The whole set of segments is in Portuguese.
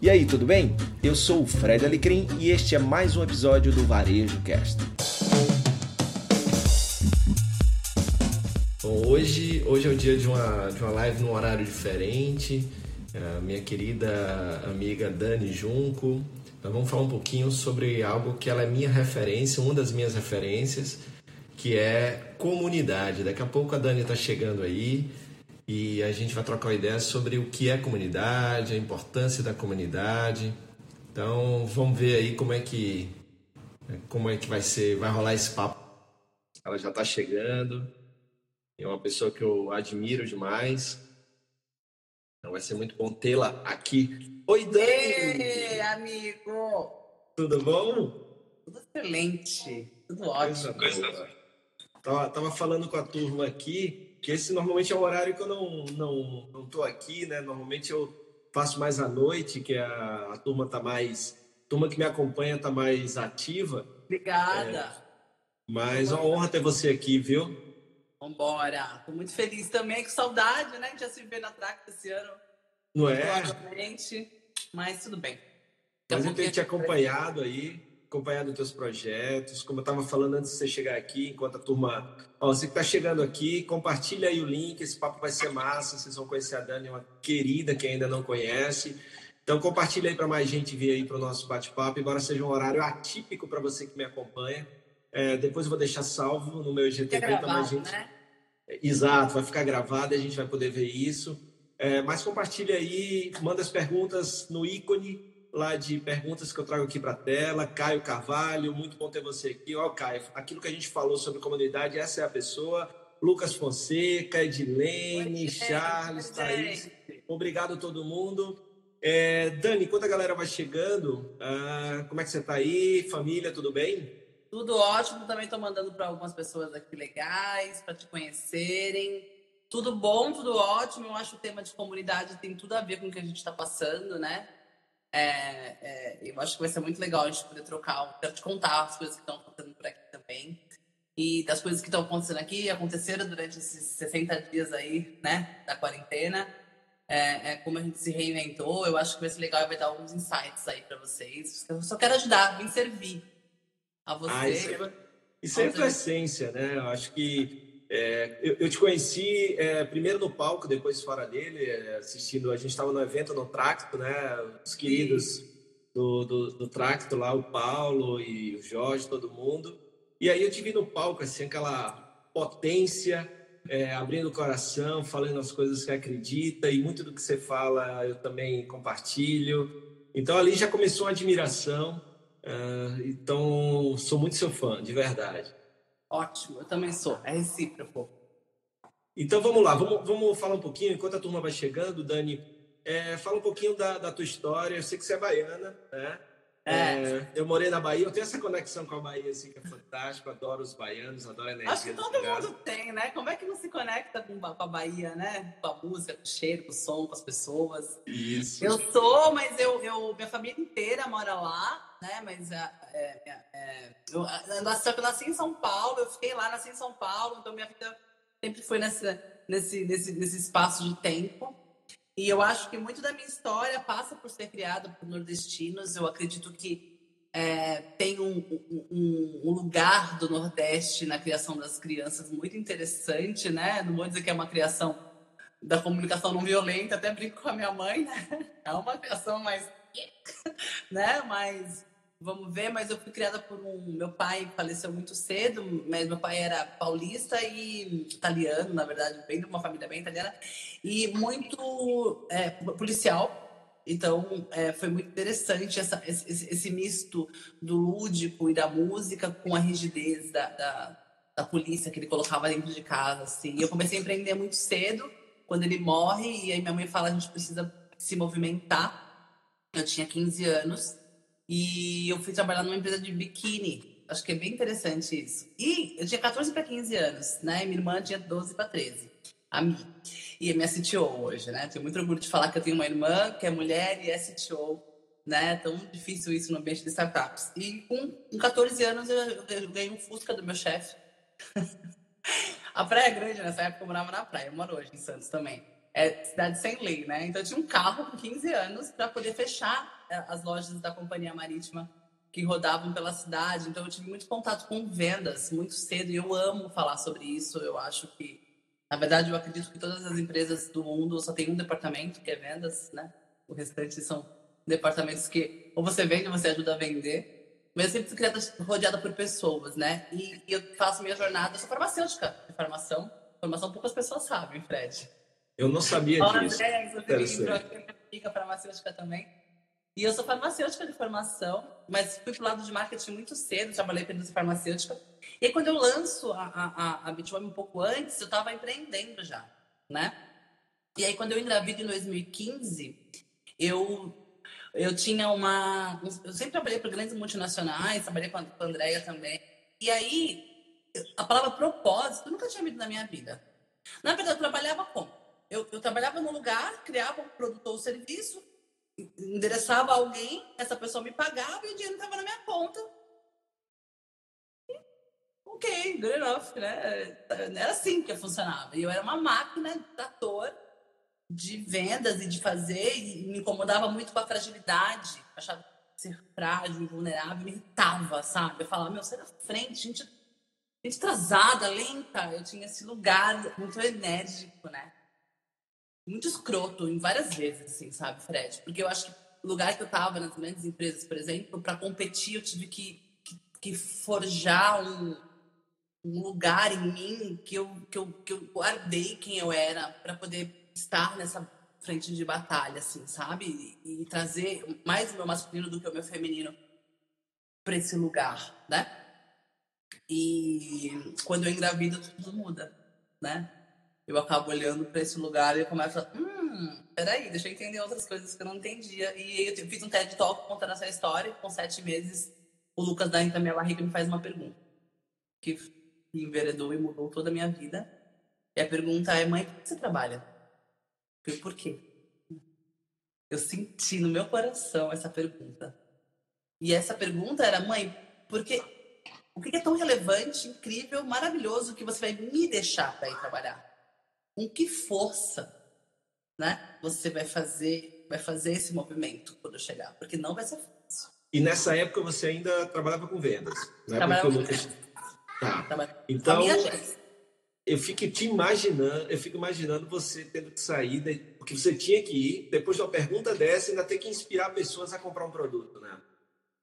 E aí, tudo bem? Eu sou o Fred Alecrim e este é mais um episódio do Varejo Cast. Bom, hoje, hoje é o dia de uma, de uma live num horário diferente. A minha querida amiga Dani Junco. Nós vamos falar um pouquinho sobre algo que ela é minha referência, uma das minhas referências, que é comunidade. Daqui a pouco a Dani está chegando aí e a gente vai trocar uma ideia sobre o que é comunidade, a importância da comunidade. Então, vamos ver aí como é que como é que vai ser, vai rolar esse papo. Ela já está chegando. É uma pessoa que eu admiro demais. Então vai ser muito bom tê-la aqui. Oi, Dani! Ei, amigo! Tudo bom? Tudo excelente, tudo ótimo. Coisa. Tava, tava falando com a turma aqui que esse normalmente é o horário que eu não, não, não tô aqui, né? Normalmente eu faço mais à noite, que a, a turma tá mais. A turma que me acompanha tá mais ativa. Obrigada. É, mas é uma honra ter você aqui, viu? Vambora. Tô muito feliz também, com saudade, né? Já se vê na Traca esse ano. Não é? Mas tudo bem. Mas eu tenho te acompanhado aí acompanhado os teus projetos. Como eu estava falando antes de você chegar aqui, enquanto a turma. Ó, você que está chegando aqui, compartilha aí o link, esse papo vai ser massa. Vocês vão conhecer a Dani, uma querida que ainda não conhece. Então compartilha aí para mais gente vir aí para o nosso bate-papo, embora seja um horário atípico para você que me acompanha. É, depois eu vou deixar salvo no meu IGTV para mais gente. Né? Exato, vai ficar gravado e a gente vai poder ver isso. É, mas compartilha aí, manda as perguntas no ícone lá de perguntas que eu trago aqui para a tela. Caio Carvalho, muito bom ter você aqui. Ó, Caio, aquilo que a gente falou sobre comunidade, essa é a pessoa. Lucas Fonseca, Edilene, Charles, Thaís. Obrigado a todo mundo. É, Dani, enquanto a galera vai chegando, ah, como é que você está aí? Família, tudo bem? Tudo ótimo. Também estou mandando para algumas pessoas aqui legais, para te conhecerem. Tudo bom, tudo ótimo. Eu acho que o tema de comunidade tem tudo a ver com o que a gente está passando, né? É, é, eu acho que vai ser muito legal a gente poder trocar, quero te contar as coisas que estão acontecendo por aqui também. E das coisas que estão acontecendo aqui, aconteceram durante esses 60 dias aí, né, da quarentena. É, é, como a gente se reinventou, eu acho que vai ser legal e vai dar alguns insights aí para vocês. Eu só quero ajudar, vim servir a você. Ah, isso, é, isso é a tua essência, né? Eu acho que é, eu, eu, te conheci é, primeiro no palco, depois fora dele, é, assistindo. A gente estava no evento no Tracto, né? Os queridos do, do, do, Tracto lá, o Paulo e o Jorge, todo mundo. E aí eu te vi no palco, assim, aquela potência, é, abrindo o coração, falando as coisas que acredita, e muito do que você fala eu também compartilho. Então ali já começou uma admiração. Uh, então sou muito seu fã, de verdade. Ótimo, eu também sou. É recíproco. Então vamos lá, vamos, vamos falar um pouquinho, enquanto a turma vai chegando, Dani, é, fala um pouquinho da, da, tua história. Eu sei que você é baiana, né? É. É, eu morei na Bahia, eu tenho essa conexão com a Bahia, assim, que é fantástico, adoro os baianos, adoro a energia. Acho que todo mundo tem, né? Como é que não se conecta com, a Bahia, né? Com a música, com o cheiro, com o som, com as pessoas. Isso. Eu sou, mas eu, eu minha família inteira mora lá, né? Mas é, é, é eu, eu, nasci, eu nasci em São Paulo, eu fiquei lá, nasci em São Paulo, então minha vida sempre foi nessa, nesse, nesse, nesse espaço de tempo. E eu acho que muito da minha história passa por ser criada por nordestinos. Eu acredito que é, tem um, um, um, lugar do Nordeste na criação das crianças muito interessante, né? Não vou dizer que é uma criação da comunicação não violenta, até brinco com a minha mãe, né? É uma criação mais, né? Mais vamos ver, mas eu fui criada por um. Meu pai faleceu muito cedo, mas meu pai era paulista e italiano, na verdade, bem de uma família bem italiana, e muito é, policial. Então, é, foi muito interessante essa, esse, esse, misto do lúdico e da música com a rigidez da, da, da polícia que ele colocava dentro de casa. Assim. E eu comecei a empreender muito cedo, quando ele morre, e aí minha mãe fala: a gente precisa se movimentar. Eu tinha 15 anos e eu fui trabalhar numa empresa de biquíni. Acho que é bem interessante isso. E eu tinha 14 para 15 anos, né? E minha irmã tinha 12 para 13. A mim. E é minha CTO hoje, né? Tenho muito orgulho de falar que eu tenho uma irmã que é mulher e é CTO, né? Tão difícil isso no ambiente de startups. E com, com 14 anos eu, eu ganhei um Fusca do meu chefe. a praia é grande nessa época, eu morava na praia. Eu moro hoje em Santos também. é cidade sem lei, né? Então eu tinha um carro com 15 anos para poder fechar as lojas da companhia marítima que rodavam pela cidade. Então eu tive muito contato com vendas muito cedo e eu amo falar sobre isso. Eu acho que, na verdade, eu acredito que todas as empresas do mundo só tem um departamento que é vendas, né? O restante são departamentos que ou você vende ou você ajuda a vender. Mas eu sempre fui rodeada por pessoas, né? E, e eu faço minha jornada, eu sou farmacêutica de formação. Formação poucas pessoas sabem, Fred. Eu não sabia Olha, disso. André, você entrou aqui, farmacêutica também. E eu sou farmacêutica de formação, mas fui pro lado de marketing muito cedo, trabalhei para indústria farmacêutica. E aí, quando eu lanço a, a, a Bitwame um pouco antes, eu estava empreendendo já, né? E aí, quando eu engravido em 2015, eu, eu tinha uma... Eu sempre trabalhei para grandes multinacionais, trabalhei com a, com a Andrea também. E aí, a palavra propósito, nunca tinha visto na minha vida. Na verdade, eu trabalhava como? Eu, eu trabalhava num lugar, criava um produto ou serviço, endereçava alguém, essa pessoa me pagava e o dinheiro estava na minha conta. Ok, good enough, né? Era assim que funcionava. E eu era uma máquina de de vendas e de fazer, e me incomodava muito com a fragilidade. Achava ser frágil, vulnerável, me irritava, sabe? Eu falava, meu, sai da frente, gente, gente atrasada, lenta. Eu tinha esse lugar muito enérgico, né? Muito escroto em várias vezes, assim, sabe, Fred? Porque eu acho que o lugar que eu tava nas grandes empresas, por exemplo, para competir, eu tive que, que, que forjar um, um, lugar em mim que eu, que eu, que eu guardei quem eu era para poder estar nessa frente de batalha, assim, sabe? E, e trazer mais o meu masculino do que o meu feminino para esse lugar, né? E quando eu engravido, tudo muda, né? Eu acabo olhando para esse lugar e eu começo a. Hum, peraí, deixa eu entender outras coisas que eu não entendia. E eu fiz um TED Talk contando essa história. Com sete meses, o Lucas da Minha Barriga me faz uma pergunta que me enveredou e mudou toda a minha vida. E a pergunta é: mãe, por que você trabalha? Eu, por quê? Eu senti no meu coração essa pergunta. E essa pergunta era: mãe, por que. O que é tão relevante, incrível, maravilhoso que você vai me deixar para ir trabalhar? Com que força, né? Você vai fazer, vai fazer esse movimento quando chegar, porque não vai ser fácil. E nessa época você ainda trabalhava com vendas, né? Trabalhava com vendas. Tá. Então, eu fico te imaginando, eu fico imaginando você tendo que sair, porque você tinha que ir, depois de uma pergunta dessa, ainda ter que inspirar pessoas a comprar um produto, né?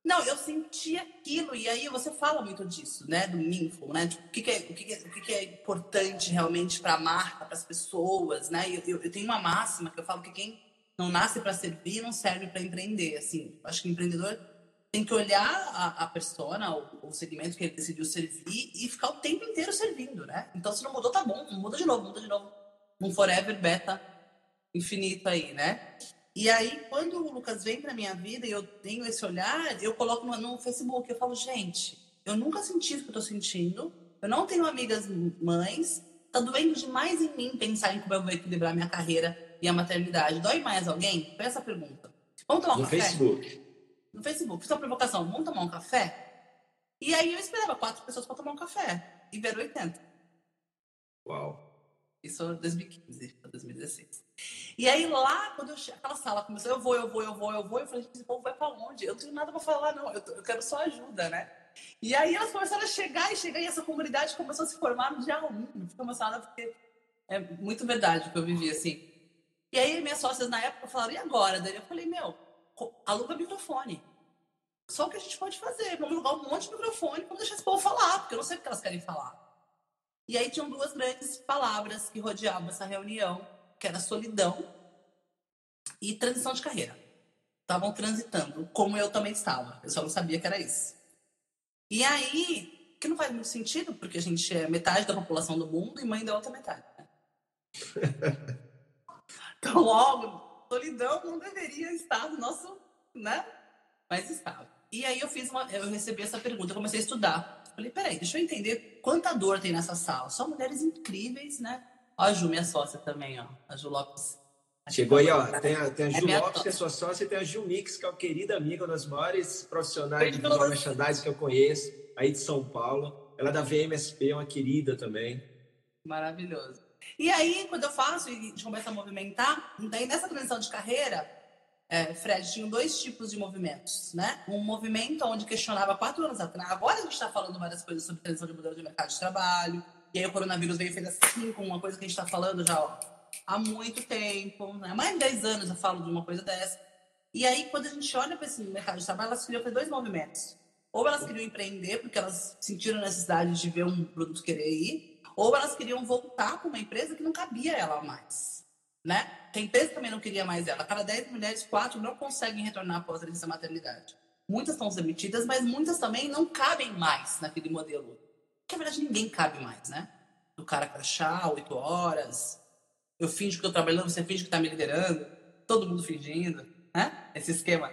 Não, eu senti aquilo, e aí você fala muito disso, né? Do mindful, né? Tipo, o, que, que, é, o, que, que, é, o que, que é importante realmente para a marca, para as pessoas, né? Eu, eu, eu, tenho uma máxima que eu falo que quem não nasce para servir não serve para empreender. Assim, acho que o empreendedor tem que olhar a, a persona, o, o segmento que ele decidiu servir e ficar o tempo inteiro servindo, né? Então, se não mudou, tá bom, muda de novo, muda de novo. Um forever beta infinito aí, né? E aí, quando o Lucas vem para minha vida e eu tenho esse olhar, eu coloco no, no, Facebook, eu falo, gente, eu nunca senti isso que eu tô sentindo, eu não tenho amigas mães, tá doendo demais em mim pensar em como eu vou equilibrar minha carreira e a maternidade. Dói mais alguém? Foi essa pergunta. Vamos tomar um no café? No Facebook. No Facebook. Fiz uma provocação, vamos tomar um café? E aí eu esperava quatro pessoas para tomar um café. E vieram 80. Uau. Isso 2015, 2016. E aí lá, quando eu aquela sala começou, eu vou, eu vou, eu vou, eu vou, eu falei, esse povo vai pra onde? Eu não tenho nada pra falar, não, eu, tô, eu quero só ajuda, né? E aí elas começaram a chegar e chegar, e essa comunidade começou a se formar no dia 1. Não fica emocionada porque é muito verdade o que eu vivi, assim. E aí minhas sócias na época falaram, e agora? Eu falei, meu, aluga microfone. Só o que a gente pode fazer, vamos alugar um monte de microfone, vamos deixar esse povo falar, porque eu não sei o que elas querem falar. E aí tinham duas grandes palavras que rodeavam essa reunião, que era solidão e transição de carreira. Estavam transitando, como eu também estava. Eu só não sabia que era isso. E aí, que não faz muito sentido, porque a gente é metade da população do mundo e mãe da outra metade. Né? então, logo, solidão não deveria estar no nosso, né? Mas estava. E aí eu fiz uma, eu recebi essa pergunta, comecei a estudar Falei, peraí, deixa eu entender quanta dor tem nessa sala. Só mulheres incríveis, né? Ó, a Ju, minha sócia também, ó. A Ju Lopes. Chegou aí, ó. Tem a, tem a é Ju Lopes, que é sua sócia, e tem a Ju Mix, que é uma querida amiga, uma das maiores profissionais de visual merchandising que eu conheço, aí de São Paulo. Ela é da VMSP, é uma querida também. Maravilhoso. E aí, quando eu faço e a gente começa a movimentar, daí nessa transição de carreira, é, Fred, tinham dois tipos de movimentos, né? Um movimento onde questionava quatro anos atrás. Agora a gente está falando várias coisas sobre transição de modelo de mercado de trabalho. E aí o coronavírus veio e fez assim com uma coisa que a gente está falando já ó, há muito tempo. Né? Mais de 10 anos eu falo de uma coisa dessa. E aí, quando a gente olha para esse mercado de trabalho, elas ter dois movimentos. Ou elas queriam empreender, porque elas sentiram necessidade de ver um produto querer ir, ou elas queriam voltar para uma empresa que não cabia ela mais. Né? Tem empresa que também não queria mais ela. Cada 10 mulheres, 4 não conseguem retornar após a licença maternidade. Muitas estão demitidas, mas muitas também não cabem mais naquele modelo. Que na verdade ninguém cabe mais, né? Do cara crachá, 8 horas. Eu finjo que estou trabalhando, você finge que está me liderando. Todo mundo fingindo né? Esse esquema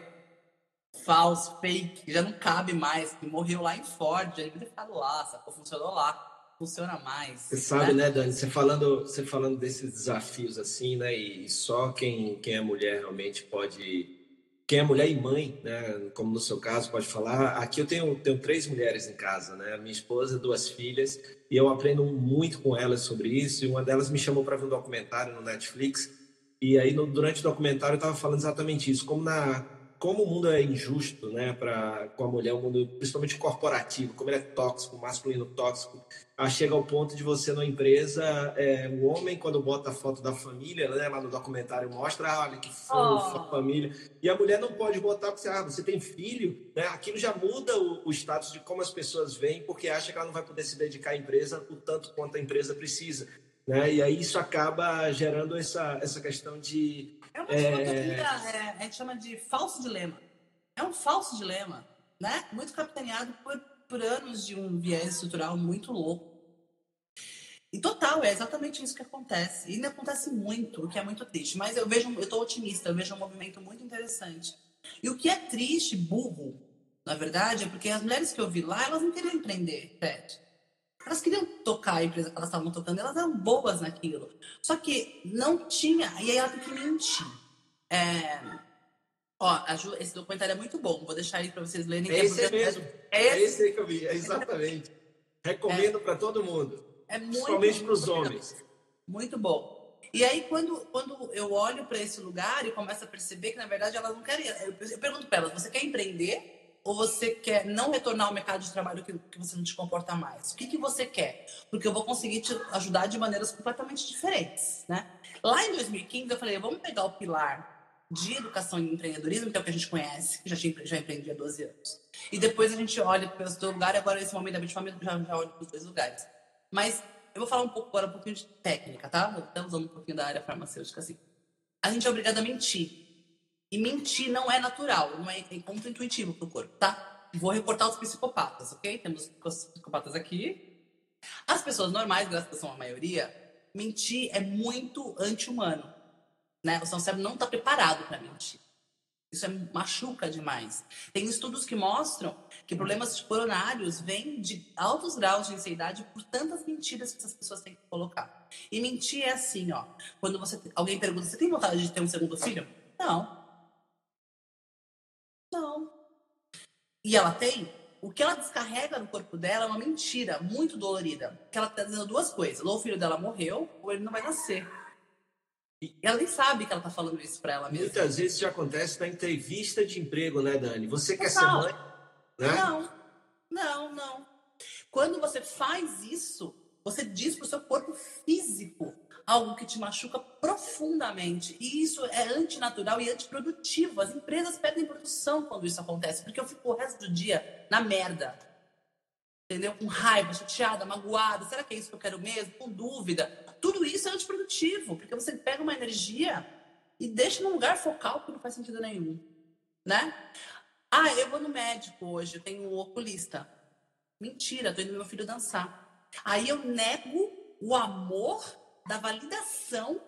falso, fake, que já não cabe mais, que morreu lá em Ford, já devia ter ficado lá, sacou? Funcionou lá. Funciona mais. Você sabe, né, né Dani? Você falando, você falando desses desafios assim, né? E só quem, quem é mulher realmente pode quem é mulher e mãe, né, como no seu caso, pode falar. Aqui eu tenho, tenho três mulheres em casa, né? Minha esposa, duas filhas, e eu aprendo muito com elas sobre isso. E uma delas me chamou para ver um documentário no Netflix e aí, no, durante o documentário, eu estava falando exatamente isso, como, na, como o mundo é injusto né, pra, com a mulher, o mundo principalmente corporativo, como ele é tóxico, masculino tóxico. Aí chega ao ponto de você, numa empresa, é, o homem, quando bota a foto da família, né, lá no documentário mostra, ah, olha que fofo, oh. família. E a mulher não pode botar porque ah, você tem filho, né? aquilo já muda o, o status de como as pessoas veem, porque acha que ela não vai poder se dedicar à empresa o tanto quanto a empresa precisa. Né? E aí isso acaba gerando essa, essa questão de. É uma é... é... a gente chama de falso dilema. É um falso dilema, né? Muito capitaneado por, por anos de um viés estrutural muito louco. E total, é exatamente isso que acontece. E ainda acontece muito, o que é muito triste. Mas eu vejo, eu estou otimista, eu vejo um movimento muito interessante. E o que é triste, burro, na verdade, é porque as mulheres que eu vi lá, elas não queriam empreender, Fred. Elas queriam tocar a empresa que elas estavam tocando, elas eram boas naquilo. Só que não tinha, e aí ela tem que mentir. É, ó, esse documentário é muito bom, vou deixar aí para vocês lerem. É, é esse é mesmo. É esse, é esse aí que eu vi, é exatamente. Recomendo é, para todo mundo. É muito Principalmente para os homens. Muito bom. E aí, quando, quando eu olho para esse lugar e começo a perceber que, na verdade, elas não querem. Eu, eu pergunto para elas: você quer empreender? Ou você quer não retornar ao mercado de trabalho que, que você não te comporta mais? O que, que você quer? Porque eu vou conseguir te ajudar de maneiras completamente diferentes, né? Lá em 2015 eu falei, vamos pegar o pilar de educação e empreendedorismo, que é o que a gente conhece, que já, tinha, já empreendi há 12 anos. E depois a gente olha para o seu lugar, e agora nesse momento da Bitfamília já, já olho para os dois lugares. Mas eu vou falar um pouco agora, um pouquinho de técnica, tá? Estamos usando um pouquinho da área farmacêutica, assim. A gente é obrigado a mentir. E mentir não é natural, não é, é contra-intuitivo para o corpo, tá? Vou reportar os psicopatas, ok? Temos os psicopatas aqui. As pessoas normais, graças a sua maioria, mentir é muito anti-humano. Né? O seu cérebro não está preparado para mentir. Isso é, machuca demais. Tem estudos que mostram que problemas coronários vêm de altos graus de ansiedade por tantas mentiras que essas pessoas têm que colocar. E mentir é assim, ó. Quando você alguém pergunta, você tem vontade de ter um segundo filho? Não. E ela tem. O que ela descarrega no corpo dela é uma mentira muito dolorida. Que ela está dizendo duas coisas. Ou o filho dela morreu, ou ele não vai nascer. E ela nem sabe que ela está falando isso para ela mesma. Muitas vezes já acontece na entrevista de emprego, né, Dani? Você quer ser mãe? Né? Não, não, não. Quando você faz isso, você diz para o seu corpo físico algo que te machuca profundamente. E isso é antinatural e antiprodutivo. As empresas perdem produção quando isso acontece, porque eu fico o resto do dia na merda. Entendeu? Com raiva, chateada, magoada. Será que é isso que eu quero mesmo? Com dúvida. Tudo isso é antiprodutivo, porque você pega uma energia e deixa num lugar focal que não faz sentido nenhum. Né? Ah, eu vou no médico hoje, eu tenho um oculista. Mentira, tô indo meu filho dançar. Aí eu nego o amor da validação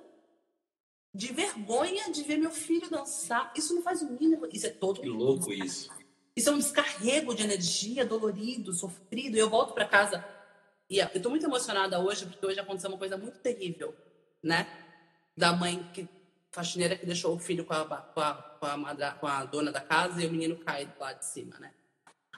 de vergonha de ver meu filho dançar. Isso não faz o mínimo. Isso é todo. Que louco isso. Isso é um descarrego de energia dolorido, sofrido. E eu volto para casa. E eu estou muito emocionada hoje, porque hoje aconteceu uma coisa muito terrível, né? Da mãe que faxineira que deixou o filho com a, com a, com a, madra, com a dona da casa e o menino cai lá de cima, né?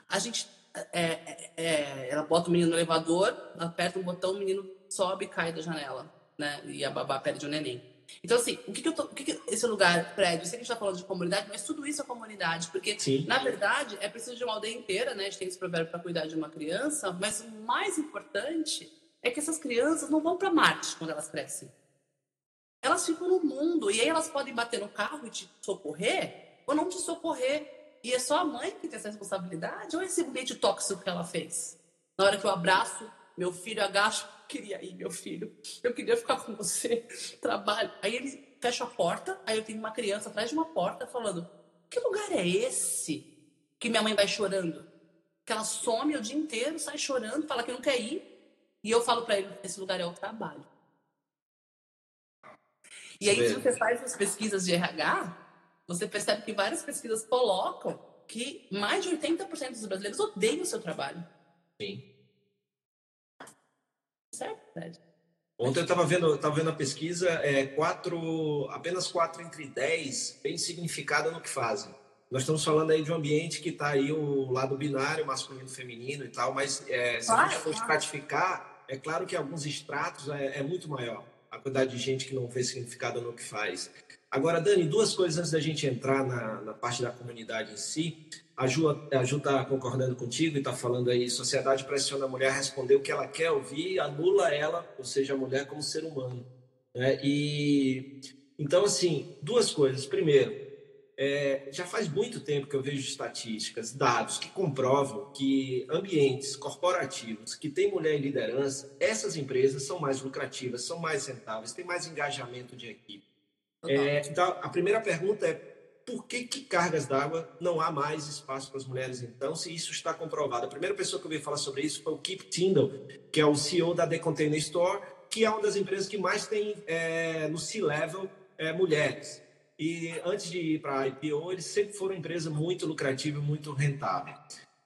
A gente. É, é, é, ela bota o menino no elevador, aperta um botão, o menino sobe e cai da janela né? E a babá perde o neném. Então, assim, o que, que eu tô, o que, que esse lugar, prédio, eu sei que a gente está falando de comunidade, mas tudo isso é comunidade, porque, Sim. na verdade, é preciso de uma aldeia inteira, né? A gente tem esse provérbio para cuidar de uma criança, mas o mais importante é que essas crianças não vão para Marte quando elas crescem. Elas ficam no mundo, e aí elas podem bater no carro e te socorrer, ou não te socorrer. E é só a mãe que tem essa responsabilidade, ou esse ambiente tóxico que ela fez? Na hora que eu abraço meu filho, agacho, queria ir, meu filho. Eu queria ficar com você. Trabalho. Aí ele fecha a porta, aí eu tenho uma criança atrás de uma porta falando: Que lugar é esse que minha mãe vai chorando? Que ela some o dia inteiro, sai chorando, fala que não quer ir. E eu falo para ele: Esse lugar é o trabalho. E aí, se você faz as pesquisas de RH, você percebe que várias pesquisas colocam que mais de 80% dos brasileiros odeiam o seu trabalho. Sim. Certo? Ontem eu estava vendo, tava vendo a pesquisa, é, quatro, apenas 4 entre 10 tem significado no que fazem. Nós estamos falando aí de um ambiente que está aí o lado binário, masculino, feminino e tal, mas é, se claro, a gente for claro. é claro que alguns estratos é, é muito maior a quantidade de gente que não vê significado no que faz. Agora, Dani, duas coisas antes da gente entrar na, na parte da comunidade em si. A Ju está concordando contigo e está falando aí, sociedade pressiona a mulher a responder o que ela quer ouvir, anula ela, ou seja, a mulher como ser humano. Né? E então, assim, duas coisas. Primeiro, é, já faz muito tempo que eu vejo estatísticas, dados que comprovam que ambientes corporativos que têm mulher em liderança, essas empresas são mais lucrativas, são mais rentáveis, têm mais engajamento de equipe. É, então, a primeira pergunta é por que, que cargas d'água não há mais espaço para as mulheres, então, se isso está comprovado? A primeira pessoa que eu vi falar sobre isso foi o Keith Tyndall, que é o CEO da The Container Store, que é uma das empresas que mais tem é, no C-Level é, mulheres. E antes de ir para a IPO, eles sempre foram uma empresa muito lucrativa e muito rentável.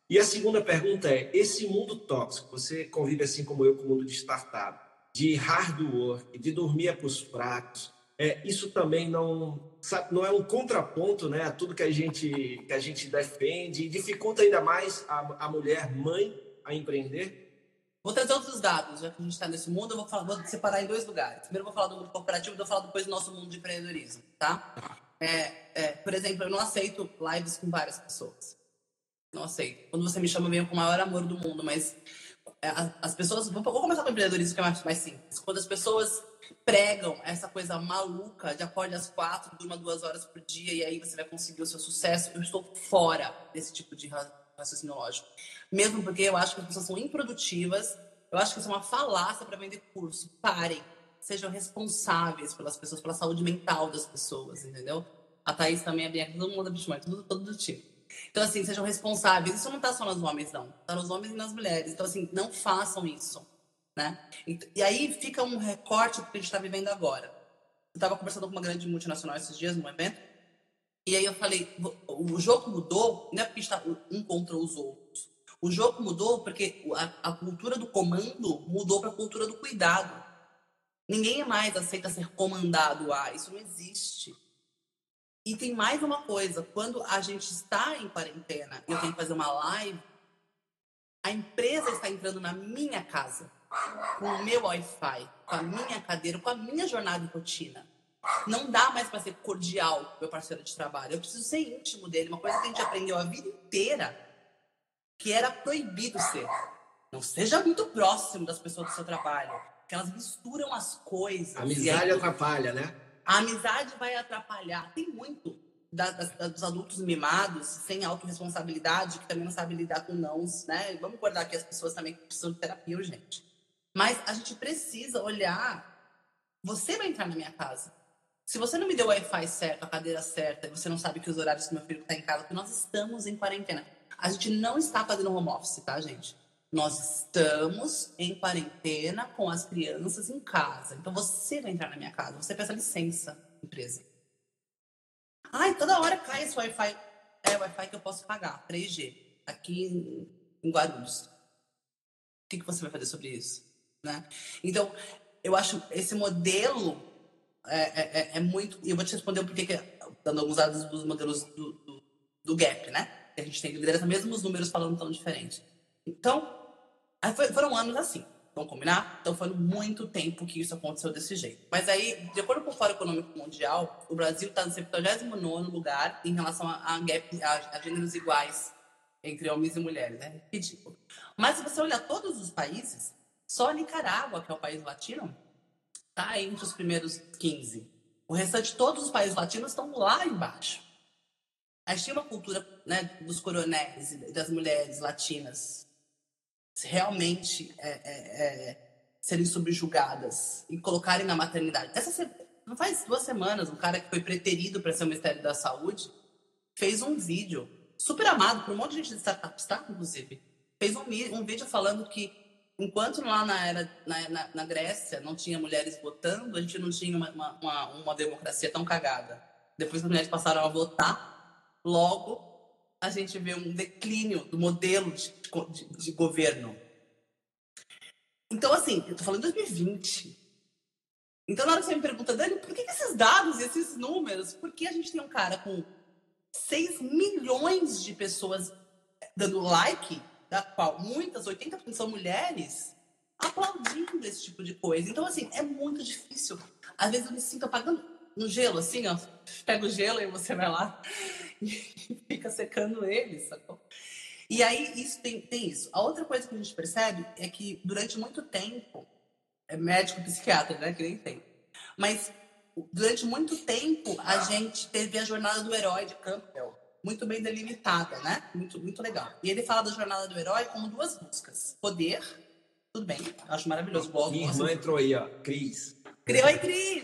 E a segunda pergunta é: esse mundo tóxico, você convive assim como eu com o mundo de startup, de hard work, de dormir para os fracos, é, isso também não, não é um contraponto né, a tudo que a gente, que a gente defende e dificulta ainda mais a, a mulher mãe a empreender? Vou trazer outros dados, já que a gente está nesse mundo, eu vou, falar, vou separar em dois lugares. Primeiro vou falar do mundo corporativo vou falar depois do nosso mundo de empreendedorismo, tá? É, é, por exemplo, eu não aceito lives com várias pessoas. Não aceito. Quando você me chama, eu venho com o maior amor do mundo, mas é, as pessoas... Vou, vou começar com o empreendedorismo, que é mais, mais simples. Quando as pessoas pregam essa coisa maluca de acorde às quatro, durma duas horas por dia e aí você vai conseguir o seu sucesso. Eu estou fora desse tipo de raciocínio lógico. Mesmo porque eu acho que as pessoas são improdutivas, eu acho que isso é uma falácia para vender curso. Parem. Sejam responsáveis pelas pessoas, pela saúde mental das pessoas, entendeu? A Thaís também é bem todo mundo é bicho, tudo, todo do tipo. Então, assim, sejam responsáveis. Isso não está só nos homens, não. Está nos homens e nas mulheres. Então, assim, não façam isso. Né? E, e aí fica um recorte do que a gente está vivendo agora. Eu estava conversando com uma grande multinacional esses dias, num evento, e aí eu falei, o jogo mudou, não é porque está um contra os outros. O jogo mudou porque a, a cultura do comando mudou para a cultura do cuidado. Ninguém mais aceita ser comandado a, isso não existe. E tem mais uma coisa, quando a gente está em quarentena e eu tenho que fazer uma live, a empresa está entrando na minha casa com o meu Wi-Fi, com a minha cadeira, com a minha jornada de rotina. Não dá mais para ser cordial com meu parceiro de trabalho. Eu preciso ser íntimo dele. Uma coisa que a gente aprendeu a vida inteira, que era proibido ser. Não seja muito próximo das pessoas do seu trabalho, que elas misturam as coisas. A amizade aí, atrapalha, né? A amizade vai atrapalhar. Tem muito da, da, dos adultos mimados, sem autorresponsabilidade, que também não sabem lidar com nãos, né? Vamos acordar que as pessoas também precisam de terapia urgente. Mas a gente precisa olhar. Você vai entrar na minha casa. Se você não me deu o Wi-Fi certo, a cadeira certa, e você não sabe que os horários que meu filho está em casa, porque nós estamos em quarentena. A gente não está fazendo home office, tá, gente? Nós estamos em quarentena com as crianças em casa. Então você vai entrar na minha casa, você peça licença, empresa. Ai, toda hora cai esse Wi-Fi. É Wi-Fi que eu posso pagar, 3G, aqui em Guarulhos. O que, que você vai fazer sobre isso? Né? Então, eu acho esse modelo é, é, é, é muito. E eu vou te responder o porquê, que, dando alguns dados dos modelos do, do, do Gap, né? Que a gente tem de liderança, mesmo os números falando tão diferente. Então, foram anos assim. Vamos combinar? Então foi muito tempo que isso aconteceu desse jeito. Mas aí, de acordo com o Fórum Econômico Mundial, o Brasil está no 79 lugar em relação a, a, gap, a, a gêneros iguais entre homens e mulheres. É ridículo. Mas se você olhar todos os países, só a Nicarágua, que é o país latino, está entre os primeiros 15. O restante, todos os países latinos estão lá embaixo. A gente tinha uma cultura né, dos coronéis e das mulheres latinas realmente é, é, é, serem subjugadas e colocarem na maternidade. Essa não faz duas semanas, um cara que foi preterido para ser o Ministério da Saúde fez um vídeo super amado por um monte de gente de startups, tá? Inclusive, fez um, um vídeo falando que enquanto lá na era na, na, na, Grécia não tinha mulheres votando, a gente não tinha uma, uma, uma democracia tão cagada. Depois as mulheres passaram a votar, logo a gente vê um declínio do modelo de, de, de governo. Então, assim, eu tô falando de 2020. Então, na hora que você me pergunta, Dani, por que, que esses dados, esses números? Por que a gente tem um cara com 6 milhões de pessoas dando like, da qual muitas, 80% são mulheres, aplaudindo esse tipo de coisa. Então, assim, é muito difícil. Às vezes eu me sinto apagando no gelo, assim, ó. Pega o gelo e você vai lá e fica secando ele, sacou? E aí, isso tem, tem isso. A outra coisa que a gente percebe é que durante muito tempo, é médico psiquiatra, né, que nem tem, mas durante muito tempo a gente teve a jornada do herói de Campbell, muito bem delimitada, né? Muito, muito legal. E ele fala da jornada do herói como duas buscas: poder, tudo bem, acho maravilhoso. Gosto, Minha irmã entrou aí, ó, Cris. Oi, Cris!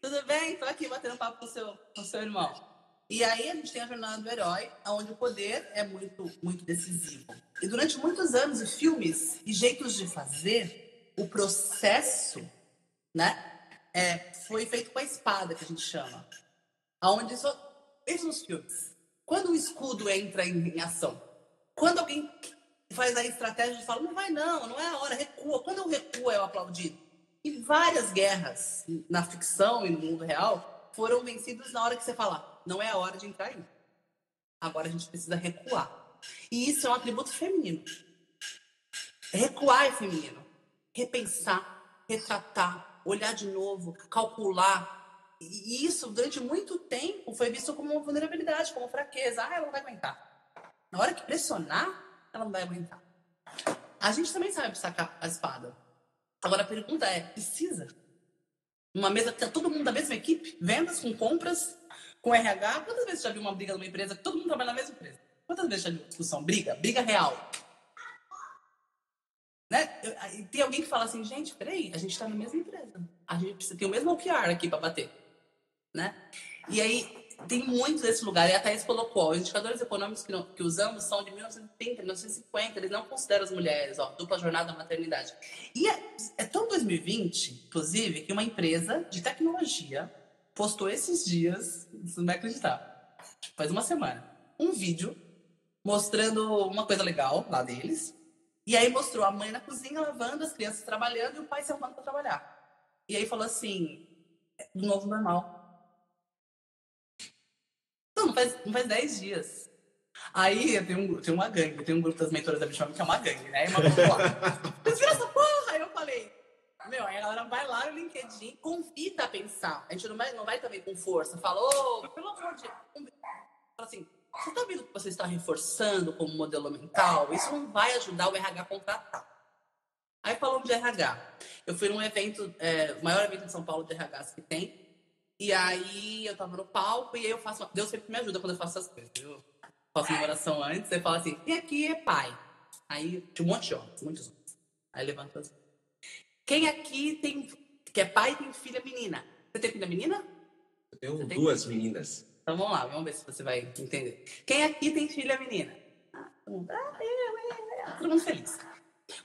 Tudo bem? Tô aqui batendo papo com seu, com seu irmão. E aí a gente tem a jornada do herói, onde o poder é muito, muito decisivo. E durante muitos anos, e filmes e jeitos de fazer, o processo, né, é, foi feito com a espada, que a gente chama. Aonde só, veja nos filmes, quando o escudo entra em, em ação, quando alguém faz a estratégia de falar, não vai não, não é a hora, recua. Quando eu recuo, é o aplaudido. E várias guerras na ficção e no mundo real foram vencidas na hora que você fala, não é a hora de entrar aí. Agora a gente precisa recuar. E isso é um atributo feminino. Recuar é feminino. Repensar, retratar, olhar de novo, calcular. E isso, durante muito tempo, foi visto como uma vulnerabilidade, como fraqueza. Ah, ela não vai aguentar. Na hora que pressionar, ela não vai aguentar. A gente também sabe sacar a espada. Agora a pergunta é: precisa? Uma mesa que tá todo mundo da mesma equipe, vendas com compras, com RH, quantas vezes já viu uma briga numa empresa que todo mundo trabalha na mesma empresa? Quantas vezes já viu discussão? Briga, briga real. Né? Tem alguém que fala assim, gente, peraí, a gente está na mesma empresa. A gente precisa ter o mesmo OKR aqui para bater. Né? E aí, tem muito desse lugar. E a Thais colocou, os indicadores econômicos que, que usamos são de 1930, 1950. Eles não consideram as mulheres, ó, dupla jornada da maternidade. E é, é tão 2020, inclusive, que uma empresa de tecnologia postou esses dias, você não vai acreditar, faz uma semana, um vídeo mostrando uma coisa legal lá deles. E aí mostrou a mãe na cozinha lavando, as crianças trabalhando e o pai se arrumando para trabalhar. E aí falou assim, é do novo normal. Não, faz, não faz 10 dias. Aí tem, um, tem uma gangue, tem um grupo das mentoras da Bichome que é uma gangue, né? E uma porra. Vocês viram essa porra? Aí eu falei, meu, aí a galera vai lá no LinkedIn, convida a pensar. A gente não vai, não vai também com força. Falou, oh, pelo amor de Deus. Fala assim, você está vendo que você está reforçando como modelo mental? Isso não vai ajudar o RH a contratar. Aí falando de RH. Eu fui num evento, é, o maior evento de São Paulo de RH que tem. E aí eu tava no palco e aí eu faço. Deus sempre me ajuda quando eu faço essas coisas. Eu faço uma oração antes, você fala assim, e aqui é pai. Aí tinha um monte de homens, muitos homens. Aí levanta assim. Quem aqui tem, que é pai e tem filha menina? Você tem filha menina? Eu tenho tem duas filha? meninas. Então vamos lá, vamos ver se você vai entender. Quem aqui tem filha menina? Ah, todo mundo, ah, é, é, é, todo mundo feliz.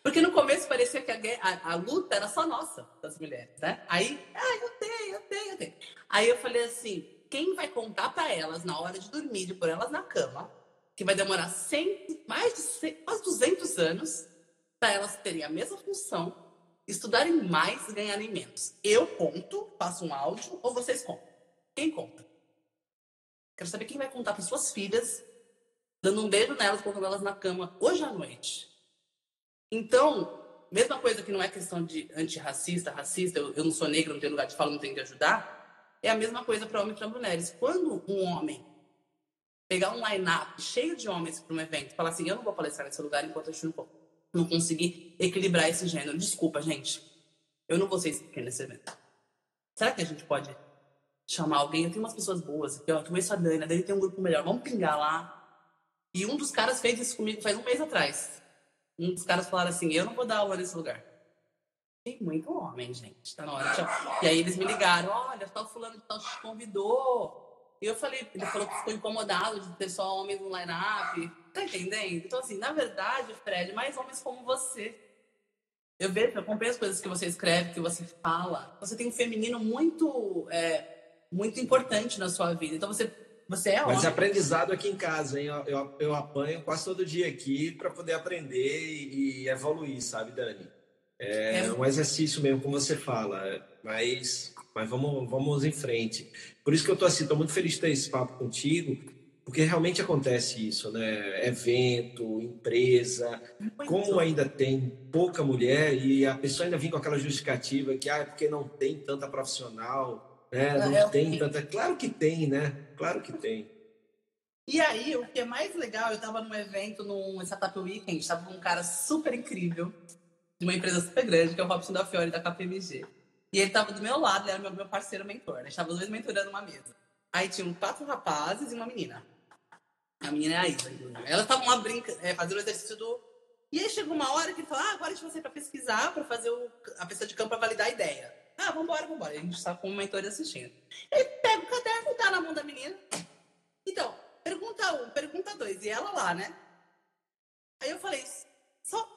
Porque no começo parecia que a, a, a, luta era só nossa, das mulheres, né? Aí, ah, eu tenho, eu tenho, eu tenho. Aí eu falei assim, quem vai contar para elas na hora de dormir, de pôr elas na cama, que vai demorar 100, mais de 100, quase 200 anos, para elas terem a mesma função estudarem mais e ganharem menos. Eu conto, faço um áudio ou vocês contam? Quem conta? Quero saber quem vai contar para suas filhas, dando um beijo nelas, colocando elas na cama hoje à noite. Então, mesma coisa que não é questão de antirracista, racista, eu, eu não sou negro, não tenho lugar de fala, não tenho que ajudar, é a mesma coisa para homens e para mulheres. Quando um homem pegar um line-up cheio de homens para um evento e falar assim, eu não vou palestrar nesse lugar enquanto a gente não, não conseguir equilibrar esse gênero. Desculpa, gente. Eu não vou ser speaker nesse evento. Será que a gente pode chamar alguém? Eu tenho umas pessoas boas aqui, ó. Conheço a Dani, a Dani tem um grupo melhor. Vamos pingar lá. E um dos caras fez isso comigo faz um mês atrás. Um dos caras falaram assim, eu não vou dar aula nesse lugar. Tem muito homem, gente. Tá na hora. E aí eles me ligaram, olha, tal fulano de tal te convidou e eu falei, ele falou que ficou incomodado de ter só homens no line-up. Tá entendendo? Então, assim, na verdade, Fred, mais homens como você. Eu vejo, eu acompanho as coisas que você escreve, que você fala. Você tem um feminino muito, é, muito importante na sua vida. Então, você, você é homem. Mas aprendizado aqui em casa, hein? Eu, eu, eu apanho quase todo dia aqui para poder aprender e, e, evoluir, sabe, Dani? É, é um exercício mesmo, como você fala. Mas mas vamos, vamos em frente. Por isso que eu estou assim, estou muito feliz de ter esse papo contigo, porque realmente acontece isso, né? Evento, empresa, muito. como ainda tem pouca mulher e a pessoa ainda vem com aquela justificativa que ah, é porque não tem tanta profissional, né? Não, não tem tanta. Claro que tem, né? Claro que tem. E aí, o que é mais legal, eu estava num evento, num Startup Weekend, estava com um cara super incrível, de uma empresa super grande, que é o Robson da Fiore, da KPMG. E ele tava do meu lado, ele era meu, meu parceiro mentor. Né? A gente tava os dois mentorando uma mesa. Aí tinham quatro rapazes e uma menina. A menina é a Isa. Elas estavam lá brincando, é, fazendo o exercício do. E aí chegou uma hora que ele falou: ah, agora a gente vai sair pra pesquisar, pra fazer o, a pessoa de campo pra validar a ideia. Ah, vambora, vambora. E a gente estava com o mentor assistindo. Ele pega o caderno e dá na mão da menina. Então, pergunta um, pergunta dois. E ela lá, né? Aí eu falei: só,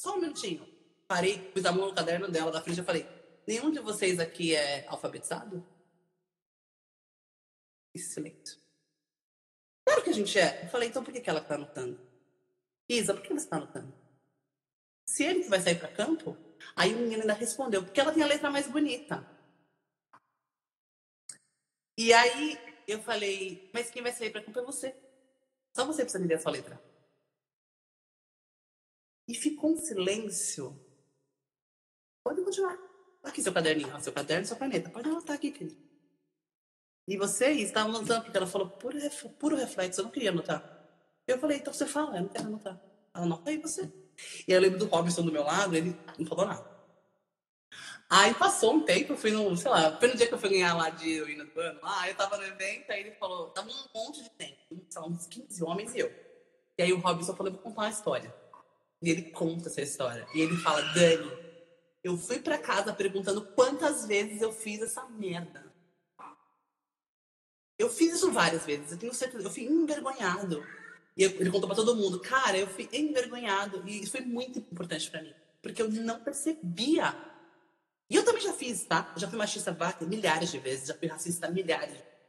só um minutinho. Parei, pus a mão no caderno dela da frente e falei: Nenhum de vocês aqui é alfabetizado? Silêncio. Claro que a gente é. Eu falei, então por que, que ela está anotando? Isa, por que você está anotando? Se ele que vai sair para campo, aí o menino ainda respondeu, porque ela tem a letra mais bonita. E aí eu falei, mas quem vai sair para campo é você. Só você precisa me ler a sua letra. E ficou um silêncio. Pode continuar. Aqui seu caderninho, seu caderno, sua caneta. Pode anotar aqui, querido. E vocês estavam anotando, porque ela falou puro, puro reflexo, eu não queria anotar. Eu falei, então você fala, eu não quero anotar. Ela anota aí você. E eu lembro do Robson do meu lado, ele não falou nada. Aí passou um tempo, eu fui no, sei lá, no dia que eu fui ganhar lá de heroína do ano, lá, eu tava no evento, aí ele falou, tava um monte de tempo, sei uns 15 homens e eu. E aí o Robson falou, vou contar uma história. E ele conta essa história. E ele fala, Dani, eu fui para casa perguntando quantas vezes eu fiz essa merda. Eu fiz isso várias vezes, eu tenho certeza. Eu fui envergonhado. E eu, ele contou para todo mundo, cara, eu fui envergonhado. E isso foi muito importante para mim. Porque eu não percebia. E eu também já fiz, tá? Eu já fui machista milhares de vezes, já fui racista milhares de vezes.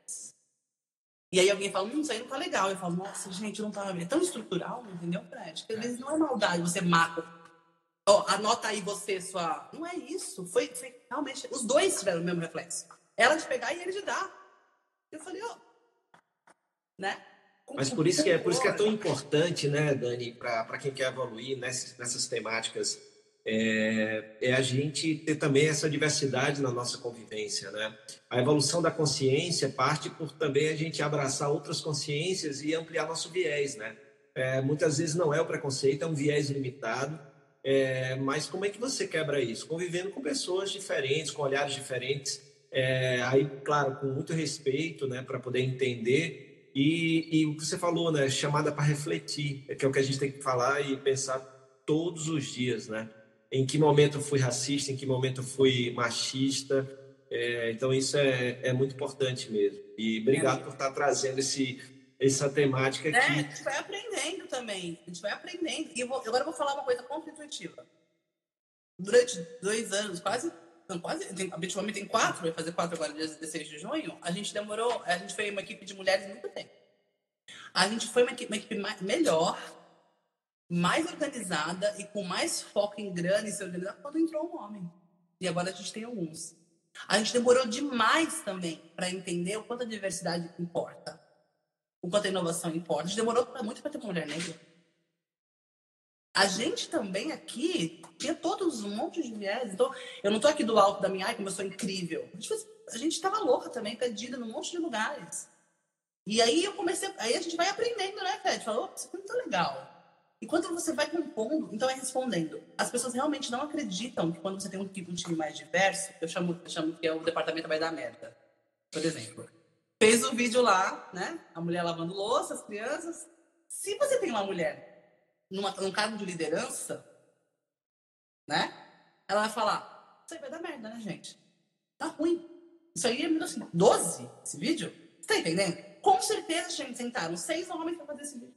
E aí alguém fala, hum, isso aí não tá legal. Eu falo, nossa, gente, não tá. É tão estrutural, entendeu, Fred? Porque às vezes não é maldade, você mata oh, anota aí você sua. Não é isso. Foi, foi realmente. Os dois tiveram o mesmo reflexo. Ela de pegar e ele de dar. Eu falei, ó. Oh. Né? Mas por isso que é, por isso que é tão importante, né, Dani, para quem quer evoluir nessas, nessas temáticas, é, é, a gente ter também essa diversidade na nossa convivência, né? A evolução da consciência parte por também a gente abraçar outras consciências e ampliar nosso viés, né? É, muitas vezes não é o preconceito, é um viés limitado é, mas como é que você quebra isso? Convivendo com pessoas diferentes, com olhares diferentes, é, aí, claro, com muito respeito, né, para poder entender. E, e, o que você falou, né, chamada para refletir, é que é o que a gente tem que falar e pensar todos os dias, né? Em que momento eu fui racista, em que momento eu fui machista. É, então, isso é, é muito importante mesmo. E obrigado por estar trazendo esse, essa temática aqui. É, a gente vai aprendendo também. A gente vai aprendendo. E eu vou, agora eu vou falar uma coisa contra-intuitiva. Durante dois anos, quase. Não, quase. Tem, habitualmente tem quatro, vai fazer quatro agora, dia 16 de junho. A gente demorou. A gente foi uma equipe de mulheres muito tempo. A gente foi uma equipe, uma equipe melhor, mais organizada e com mais foco em grana e se organizar quando entrou um homem. E agora a gente tem alguns. A gente demorou demais também para entender o quanto a diversidade importa o quanto a inovação importa. A gente demorou muito para ter mulher negra. A gente também aqui tinha todos um monte de viés. Então, eu não tô aqui do alto da minha, ai, como eu sou incrível. A gente estava louca também, perdida num monte de lugares. E aí eu comecei, aí a gente vai aprendendo, né, Fred? Falou, isso é muito legal. E quando você vai compondo, então é respondendo. As pessoas realmente não acreditam que quando você tem um, um time mais diverso, eu chamo, eu chamo que é o departamento vai dar merda. Por exemplo, fez o vídeo lá, né? A mulher lavando louça, as crianças. Se você tem uma mulher numa, num cargo de liderança, né? Ela vai falar: Isso aí vai dar merda, né, gente? Tá ruim. Isso aí é 1912, esse vídeo. Você tá entendendo? Com certeza, gente, sentaram seis homens para fazer esse vídeo.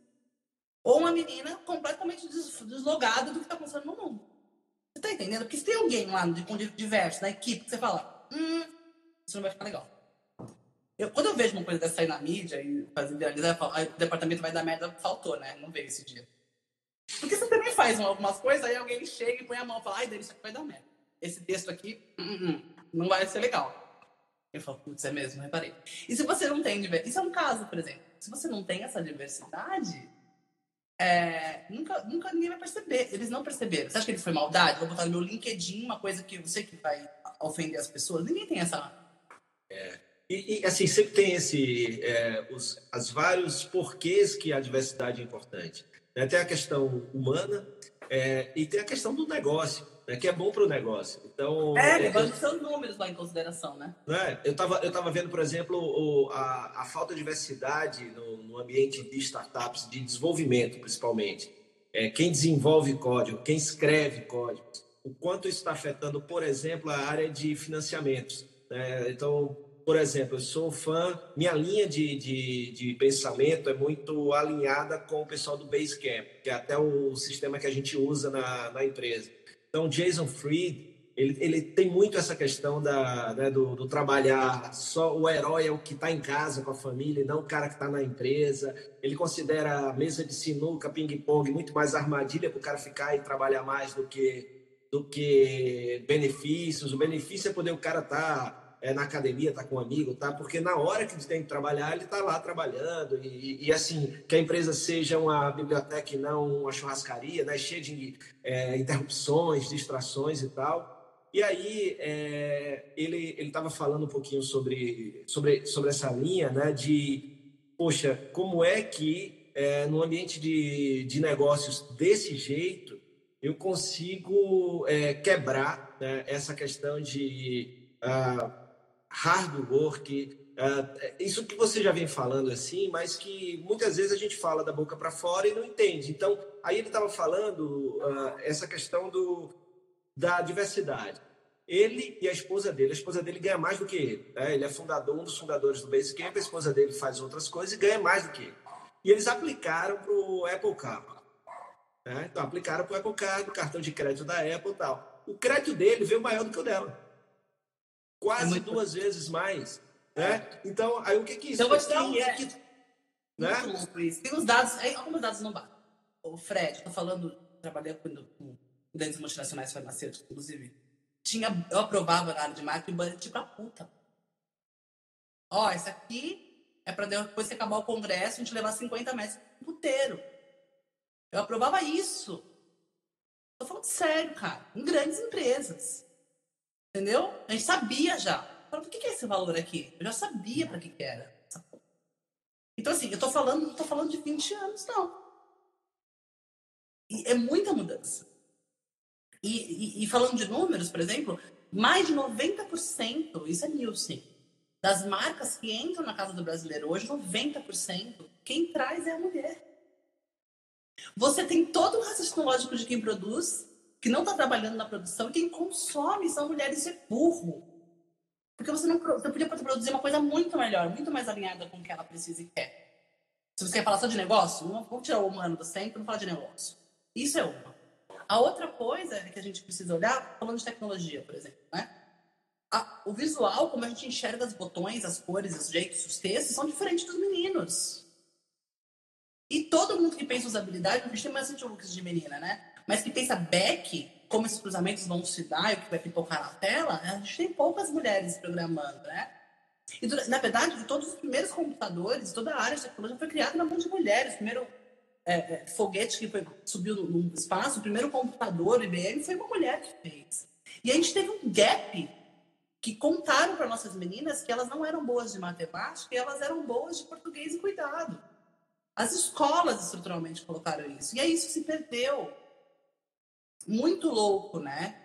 Ou uma menina completamente deslogada do que está acontecendo no mundo. Você está entendendo? Porque se tem alguém lá de, com diverso na equipe que você fala, hum, isso não vai ficar legal. Eu, quando eu vejo uma coisa dessa aí na mídia e fazer viralizar, o departamento vai dar merda, faltou, né? Não veio esse dia. Porque você também faz algumas coisas, aí alguém chega e põe a mão e fala, ai, isso aqui vai dar merda. Esse texto aqui, hum, hum, hum não vai ser legal. Eu falo, putz, é mesmo, reparei. E se você não tem diversidade, isso é um caso, por exemplo. Se você não tem essa diversidade, é, nunca, nunca ninguém vai perceber. Eles não perceberam. Você acha que ele foi maldade? Vou botar no meu LinkedIn uma coisa que eu sei que vai ofender as pessoas. Ninguém tem essa. É. E, e, assim, sempre tem esse, é, os as vários porquês que a diversidade é importante. Né? Tem a questão humana é, e tem a questão do negócio né, que é bom para o negócio. Então, é, levando é, seus números lá em consideração, né? né? Eu estava eu tava vendo, por exemplo, o, a, a falta de diversidade no, no, ambiente de startups, de desenvolvimento, principalmente. É, quem desenvolve código, quem escreve código, o quanto isso está afetando, por exemplo, a área de financiamentos. Né? Então, por exemplo, eu sou fã, minha linha de, de, de, pensamento é muito alinhada com o pessoal do Basecamp, que é até o sistema que a gente usa na, na empresa. Então, Jason Fried, ele, ele tem muito essa questão da, né, do, do, trabalhar só o herói é o que está em casa com a família, não o cara que está na empresa. Ele considera a mesa de sinuca, ping-pong, muito mais armadilha para o cara ficar e trabalhar mais do que, do que benefícios. O benefício é poder o cara estar. Tá é, na academia, tá com um amigo, tá? Porque na hora que ele tem que trabalhar, ele tá lá trabalhando e, e assim que a empresa seja uma biblioteca e não uma churrascaria, né? Cheia de é, interrupções, distrações e tal. E aí é, ele ele estava falando um pouquinho sobre sobre sobre essa linha, né? De poxa, como é que é, no ambiente de, de negócios desse jeito eu consigo é, quebrar né, essa questão de uh, hard work, uh, isso que você já vem falando assim, mas que muitas vezes a gente fala da boca para fora e não entende. Então, aí ele estava falando uh, essa questão do, da diversidade. Ele e a esposa dele, a esposa dele ganha mais do que ele. Né? Ele é fundador, um dos fundadores do Basecamp, a esposa dele faz outras coisas e ganha mais do que ele. E eles aplicaram para o Apple Card. Né? Então, aplicaram para o Apple Card, o cartão de crédito da Apple e tal. O crédito dele veio maior do que o dela quase é muito... duas vezes mais. Né? É. Então, aí o que que isso? Então, vou te dar um... É... Que... Né? Tem os dados, alguns dados não batem. O Fred, tô falando, trabalhei com, com grandes multinacionais farmacêuticos, inclusive. Tinha, eu aprovava na área de marketing budget tipo a puta. Ó, esse aqui é para depois que acabar o congresso, a gente levar 50 metros puteiro. Eu aprovava isso. Tô falando sério, cara. Em grandes empresas. Entendeu? A gente sabia já. Falei, por que, que é esse valor aqui? Eu já sabia para que, que era. Então, assim, eu tô falando, tô falando de 20 anos, não. E é muita mudança. E, e, e falando de números, por exemplo, mais de 90%, isso é Nielsen, das marcas que entram na casa do brasileiro hoje, 90%, quem traz é a mulher. Você tem todo o raciocínio lógico de quem produz, que não está trabalhando na produção, e quem consome são mulheres, isso é burro. Porque você não você podia produzir uma coisa muito melhor, muito mais alinhada com o que ela precisa e quer. Se você quer falar só de negócio, não, vamos tirar o humano do centro e falar de negócio. Isso é uma. A outra coisa que a gente precisa olhar, falando de tecnologia, por exemplo, né? A, o visual, como a gente enxerga os botões, as cores, os jeitos, os textos, são diferentes dos meninos. E todo mundo que pensa usabilidade, a gente tem mais looks de menina, né? Mas que pensa back, como esses cruzamentos vão se dar e o que vai pipocar na tela, a gente tem poucas mulheres programando, né? E, na verdade, todos os primeiros computadores, toda a área de tecnologia foi criada na mão de mulheres. Primeiro é, é, foguete que foi, subiu no espaço, o primeiro computador IBM foi uma mulher que fez. E a gente teve um gap que contaram para nossas meninas que elas não eram boas de matemática e elas eram boas de português e cuidado. As escolas estruturalmente colocaram isso. E aí isso se perdeu. Muito louco, né?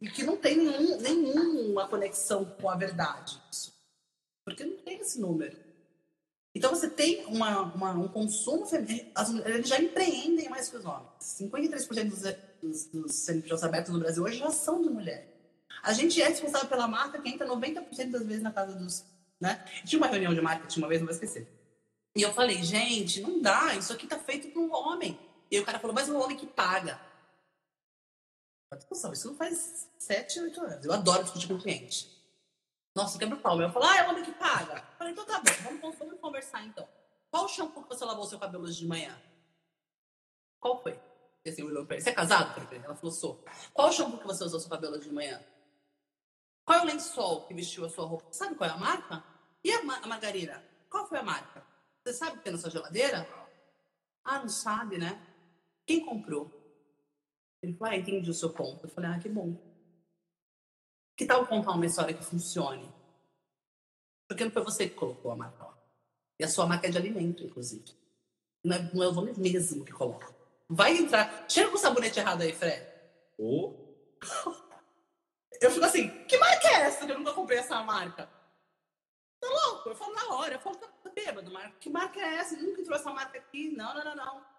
E, que não tem nenhum, nenhuma conexão com a verdade. Porque não tem esse número. Então você tem uma, uma, um consumo feminino. As mulheres já empreendem mais que os homens. 53% dos, dos, dos CNPJs abertos no Brasil hoje já são de mulher. A gente é responsável pela marca que entra 90% das vezes na casa dos. Né? Tinha uma reunião de marketing uma vez, não vou esquecer. E eu falei, gente, não dá, isso aqui tá feito para um homem. E o cara falou, mas o homem que paga. Isso não faz 7, 8 anos. Eu adoro discutir com o cliente. Nossa, quebra o pau. Eu falo, ah, é o homem que paga. Eu falei, então tá bom, vamos, vamos conversar então. Qual o shampoo que você lavou seu cabelo hoje de manhã? Qual foi? Assim. Você é casado? Ela falou, sou. Qual o shampoo que você usou seu cabelo hoje de manhã? Qual é o lençol que vestiu a sua roupa? Sabe qual é a marca? E a, a margarina? Qual foi a marca? Você sabe o que tem na sua geladeira? Ah, não sabe, né? Quem comprou? Ele falou, ah, entendi o seu ponto. Eu falei, ah, que bom. Que tal contar uma história que funcione? Porque não foi você que colocou a marca lá. E a sua marca é de alimento, inclusive. Não é, não é o nome mesmo que coloca. Vai entrar. Chega com o sabonete errado aí, Fred. Oh. Eu fico assim, que marca é essa eu nunca comprei essa marca? Tá louco? Eu falo na hora, eu falo, tá bêbado, marca. Que marca é essa? Eu nunca entrou essa marca aqui. Não, não, não, não.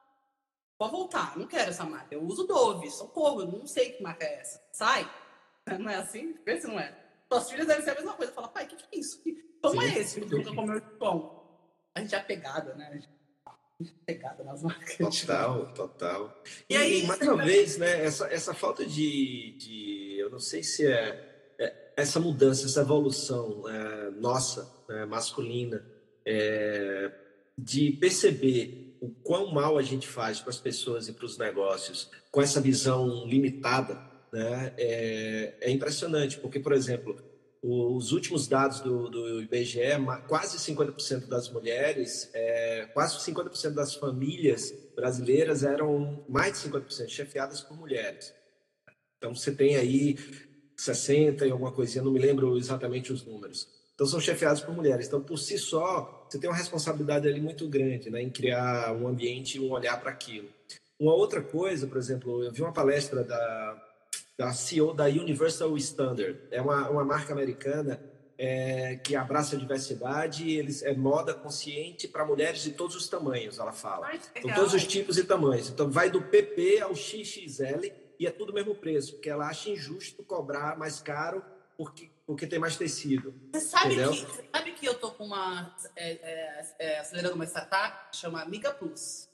Pode voltar, não quero essa marca. Eu uso Dove, socorro, eu não sei que marca é essa. Sai. Não é assim? Vê se não é. Suas filhas devem ser a mesma coisa. Fala, pai, o que, que é isso? Que pão sim, é esse que nunca comeu esse pão? A gente é apegada, né? A gente é apegada nas marcas. Total, total. E, e aí, mais uma vez, né, essa, essa falta de, de. Eu não sei se é, é essa mudança, essa evolução é, nossa, né, masculina, é, de perceber o quão mal a gente faz para as pessoas e para os negócios com essa visão limitada né, é, é impressionante, porque, por exemplo, os últimos dados do, do IBGE, quase 50% das mulheres, é, quase 50% das famílias brasileiras eram mais de 50% chefiadas por mulheres. Então você tem aí 60 e alguma coisinha, não me lembro exatamente os números. Então são chefiados por mulheres. Então por si só você tem uma responsabilidade ali muito grande, né, em criar um ambiente e um olhar para aquilo. Uma outra coisa, por exemplo, eu vi uma palestra da da CEO da Universal Standard. É uma, uma marca americana é, que abraça a diversidade, eles é moda consciente para mulheres de todos os tamanhos, ela fala. Ai, então, todos os tipos e tamanhos. Então, vai do PP ao XXL e é tudo o mesmo preço, porque ela acha injusto cobrar mais caro porque, porque tem mais tecido. Você sabe, que, você sabe que eu tô com uma. É, é, é, acelerando uma startup, chama Amiga Plus.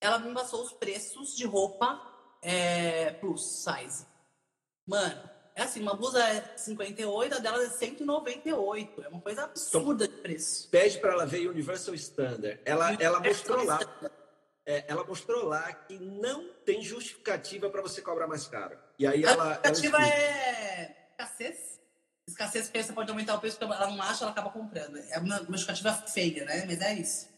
Ela me passou os preços de roupa é, plus size. Mano, é assim, uma blusa é 58, a dela é 198. É uma coisa absurda então, de preço. Pede para ela ver Universal Standard. Ela, ela mostrou lá. É, ela mostrou lá que não tem justificativa para você cobrar mais caro. E aí a ela. justificativa ela é escassez. Escassez você pode aumentar o preço, porque ela não acha, ela acaba comprando. É uma, uma justificativa feia, né? Mas é isso.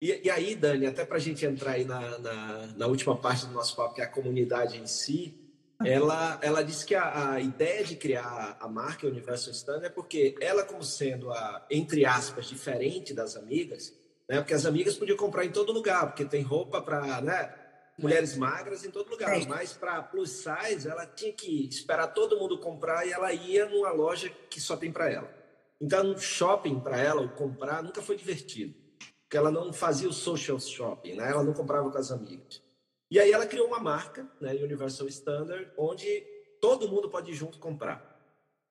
E, e aí, Dani, até para a gente entrar aí na, na, na última parte do nosso papo, que é a comunidade em si, ela, ela disse que a, a, ideia de criar a marca Universal Standard é porque ela, como sendo a, entre aspas, diferente das amigas, né? Porque as amigas podiam comprar em todo lugar, porque tem roupa para né, mulheres magras em todo lugar. É. Mas para plus size, ela tinha que esperar todo mundo comprar e ela ia numa loja que só tem para ela. Então, shopping para ela, o comprar, nunca foi divertido. Porque ela não fazia o social shopping, né? Ela não comprava com as amigas. E aí ela criou uma marca, né, Universal Standard, onde todo mundo pode ir junto comprar.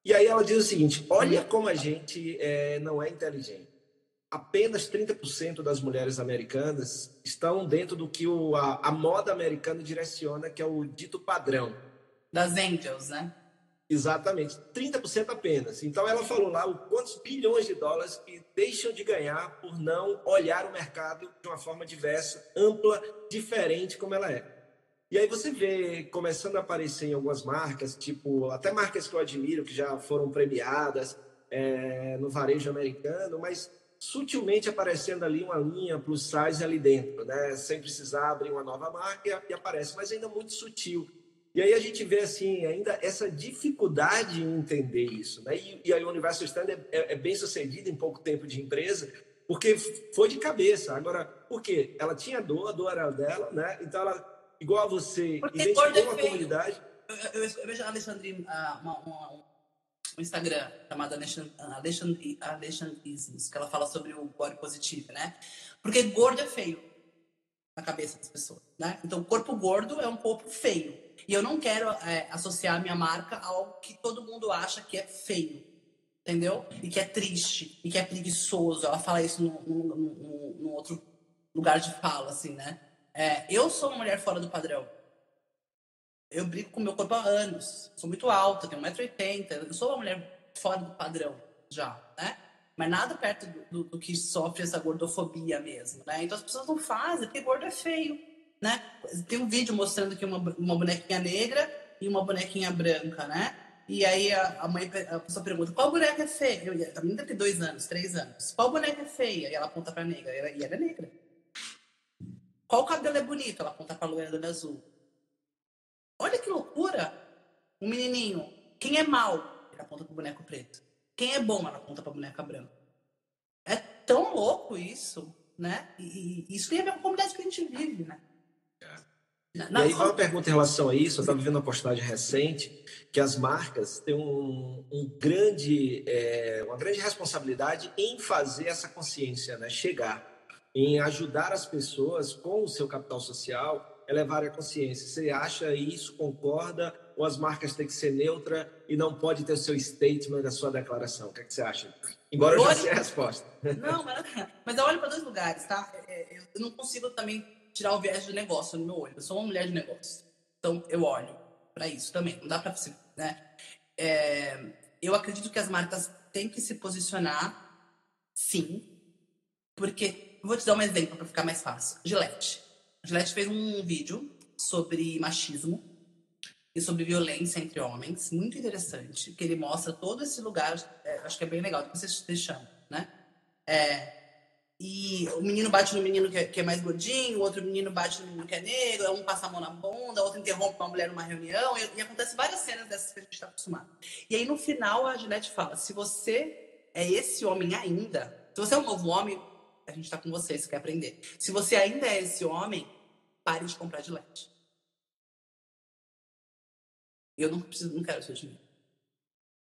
E aí ela diz o seguinte: olha como a gente é, não é inteligente. Apenas 30% das mulheres americanas estão dentro do que o, a, a moda americana direciona, que é o dito padrão. Das angels, né? Exatamente, 30% apenas. Então ela falou lá o quantos bilhões de dólares que deixam de ganhar por não olhar o mercado de uma forma diversa, ampla, diferente como ela é. E aí você vê começando a aparecer em algumas marcas, tipo até marcas que eu admiro que já foram premiadas é, no varejo americano, mas sutilmente aparecendo ali uma linha plus size ali dentro, né? Sem precisar abrir uma nova marca e aparece, mas ainda muito sutil. E aí a gente vê assim ainda essa dificuldade em entender isso, né? E, e a Universal Standard é, é, bem sucedida em pouco tempo de empresa, porque foi de cabeça. Agora, por quê? Ela tinha dor, a dor era dela, né? Então ela, igual a você, porque identificou uma comunidade. Eu, eu, eu vejo a Alexandre, uh, uma, uma, um Instagram chamado Alexandrismos, que ela fala sobre o body positive, né? Porque gordo é feio na cabeça das pessoas, né? Então, corpo gordo é um corpo feio. E eu não quero é, associar a minha marca ao que todo mundo acha que é feio, entendeu? E que é triste, e que é preguiçoso. Ela fala isso num, num outro lugar de fala, assim, né? É, eu sou uma mulher fora do padrão. Eu brigo com meu corpo há anos. Sou muito alta, tenho 1,80m. Eu sou uma mulher fora do padrão já, né? Mas nada perto do, do, do, que sofre essa gordofobia mesmo, né? Então as pessoas não fazem, porque gordo é feio né? Tem um vídeo mostrando que uma, uma bonequinha negra e uma bonequinha branca, né? E aí a, a mãe, a pessoa pergunta, qual boneca é feia? Eu, a menina tem dois anos, três anos. Qual boneca é feia? E ela aponta pra negra, e ela, e ela é negra. Qual cabelo é bonito? Ela aponta pra loira do azul. Olha que loucura! Um menininho. Quem é mal? Ele aponta pro boneco preto. Quem é bom? Ela aponta pra boneca branca. É tão louco isso, né? E, e isso tem a ver com a comunidade que a gente vive, né? Não, e aí, uma pergunta em relação a isso, eu estava vendo uma postagem recente que as marcas têm um, um grande, é, uma grande responsabilidade em fazer essa consciência né, chegar, em ajudar as pessoas com o seu capital social a levar a consciência. Você acha isso, concorda, ou as marcas têm que ser neutra e não pode ter o seu statement da sua declaração? O que, é que você acha? Embora eu, eu já sei a resposta. Não, mas, mas eu olho para dois lugares, tá? É, é, eu não consigo também tirar o viés do negócio no meu olho. Eu sou uma mulher de negócio. Então, eu olho para isso também. Não dá para... Né? É, eu acredito que as marcas têm que se posicionar, sim. Porque... Vou te dar um exemplo para ficar mais fácil. Gillette. A Gillette fez um vídeo sobre machismo e sobre violência entre homens, muito interessante, que ele mostra todo esse lugar, é, acho que é bem legal, que vocês deixam, né? É, e o menino bate no menino que é, que é, mais gordinho, o outro menino bate no menino que é negro, um passa a mão na bunda, outro interrompe uma mulher numa reunião, e, e acontece várias cenas dessas que a gente está acostumado. E aí no final a Juliette fala: se você é esse homem ainda, se você é um novo homem, a gente está com você, você quer aprender. Se você ainda é esse homem, pare de comprar Gillette. Eu não preciso, não quero seu dinheiro.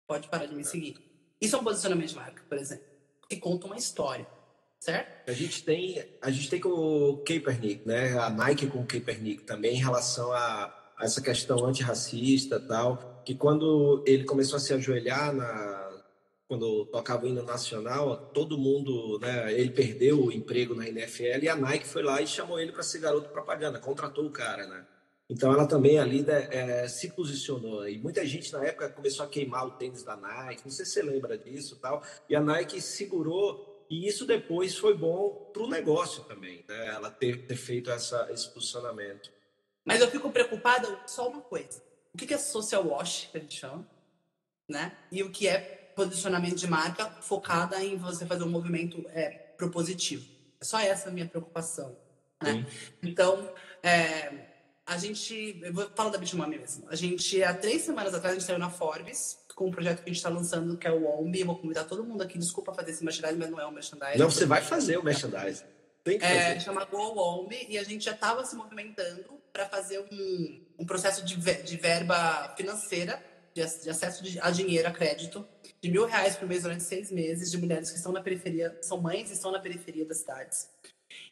Pode parar de me seguir. Isso é um posicionamento de marca, por exemplo, que conta uma história certo? A gente tem, a gente tem com o Kaepernick, né? A Nike com o Kaepernick também em relação a, a essa questão antirracista tal, que quando ele começou a se ajoelhar na quando tocava o hino nacional, todo mundo, né, ele perdeu o emprego na NFL e a Nike foi lá e chamou ele para ser garoto propaganda, contratou o cara, né? Então ela também ali é, se posicionou e muita gente na época começou a queimar o tênis da Nike, não sei se você lembra disso, tal. E a Nike segurou e isso depois foi bom para o negócio também, né? Ela ter, ter feito essa, esse posicionamento. Mas eu fico preocupada só uma coisa. O que é social wash, que a gente chama, né? E o que é posicionamento de marca focada em você fazer um movimento é, propositivo. É só essa a minha preocupação, né? Então, é, a gente... Eu vou falar da Bitmami mesmo. A gente, há três semanas atrás, a gente saiu na Forbes com um projeto que a gente está lançando, que é o OMB. Eu vou convidar todo mundo aqui. Desculpa fazer esse merchandising, mas não é um merchandising. Não, você vai fazer o merchandising. Tem que fazer. É, chama Go OMB e a gente já estava se movimentando para fazer um, um processo de, de verba financeira, de, de acesso de, a dinheiro, a crédito, de mil reais por mês durante seis meses, de mulheres que estão na periferia, são mães e estão na periferia das cidades.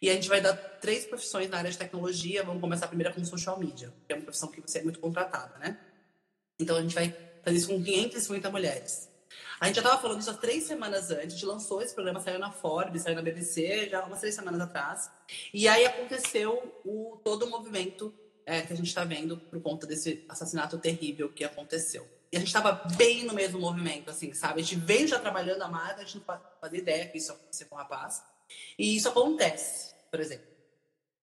E a gente vai dar três profissões na área de tecnologia. Vamos começar primeiro com social media, que é uma profissão que você é muito contratada, né? Então a gente vai fazer isso com 550 mulheres. A gente já estava falando isso há três semanas antes, a gente lançou esse programa, saiu na Forbes, saiu na BBC, já umas três semanas atrás. E aí aconteceu o, todo o movimento é, que a gente está vendo por conta desse assassinato terrível que aconteceu. A gente estava bem no mesmo movimento, assim, sabe? A gente veio já trabalhando a marca, a gente não fazia ideia que isso ia acontecer com o rapaz. E isso acontece, por exemplo.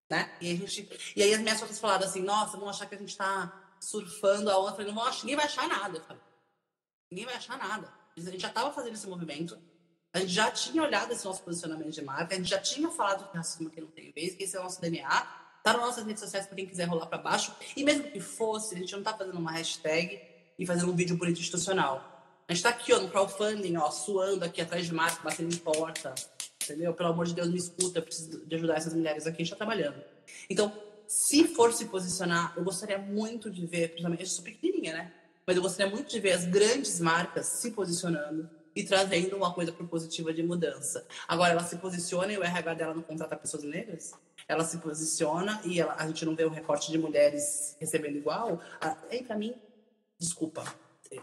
Né? E, a gente, e aí as minhas fotos falaram assim, nossa, vão achar que a gente está surfando a onda. Eu falei, não vou, ninguém vai achar nada. Eu falei, ninguém vai achar nada. A gente já estava fazendo esse movimento. A gente já tinha olhado esse nosso posicionamento de marca, a gente já tinha falado que racismo aqui não tem vez, que esse é o nosso DNA. Tá nas nossas redes sociais para quem quiser rolar para baixo. E mesmo que fosse, a gente não tá fazendo uma hashtag e fazendo um vídeo bonito institucional. A gente tá aqui, ó, no crowdfunding, ó, suando aqui atrás de marca, batendo em porta. Entendeu? Pelo amor de Deus, me escuta, eu preciso de ajudar essas mulheres aqui, a gente tá trabalhando. Então, se for se posicionar, eu gostaria muito de ver, principalmente, eu sou pequenininha, né? Mas eu gostaria muito de ver as grandes marcas se posicionando e trazendo uma coisa propositiva de mudança. Agora, ela se posiciona e o RH dela não contrata pessoas negras? Ela se posiciona e ela, a gente não vê o recorte de mulheres recebendo igual? Ah, ei, pra mim, desculpa.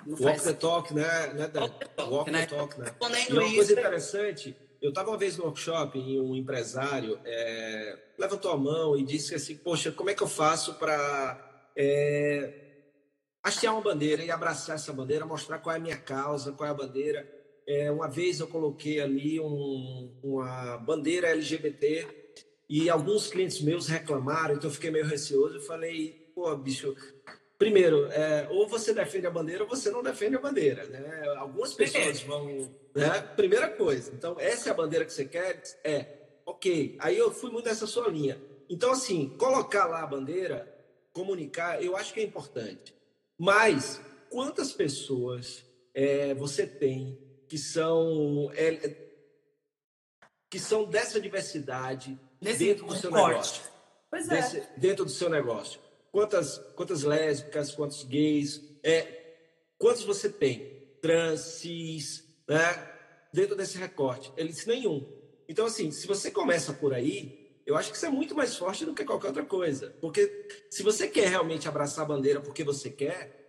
Não Walk faz... the talk, né? né Walk the talk, Walk né? The talk, né? E uma coisa interessante, eu estava uma vez no workshop e um empresário é, levantou a mão e disse assim, poxa, como é que eu faço para é, hastear uma bandeira e abraçar essa bandeira, mostrar qual é a minha causa, qual é a bandeira. É, uma vez eu coloquei ali um, uma bandeira LGBT e alguns clientes meus reclamaram, então eu fiquei meio receoso. Eu falei, pô, bicho, primeiro, é, ou você defende a bandeira ou você não defende a bandeira, né? Algumas pessoas vão, né? Primeira coisa. Então, essa é a bandeira que você quer? É. Ok. Aí eu fui muito nessa sua linha. Então, assim, colocar lá a bandeira, comunicar, eu acho que é importante. Mas, quantas pessoas é, você tem que são é, que são dessa diversidade Nesse dentro do seu corte. negócio. Pois é. Desse, dentro do seu negócio. Quantas, quantas lésbicas, quantos gays, é, quantos você tem? Trans, cis, né? Dentro desse recorte. Ele disse nenhum. Então, assim, se você começa por aí, eu acho que isso é muito mais forte do que qualquer outra coisa. Porque se você quer realmente abraçar a bandeira porque você quer,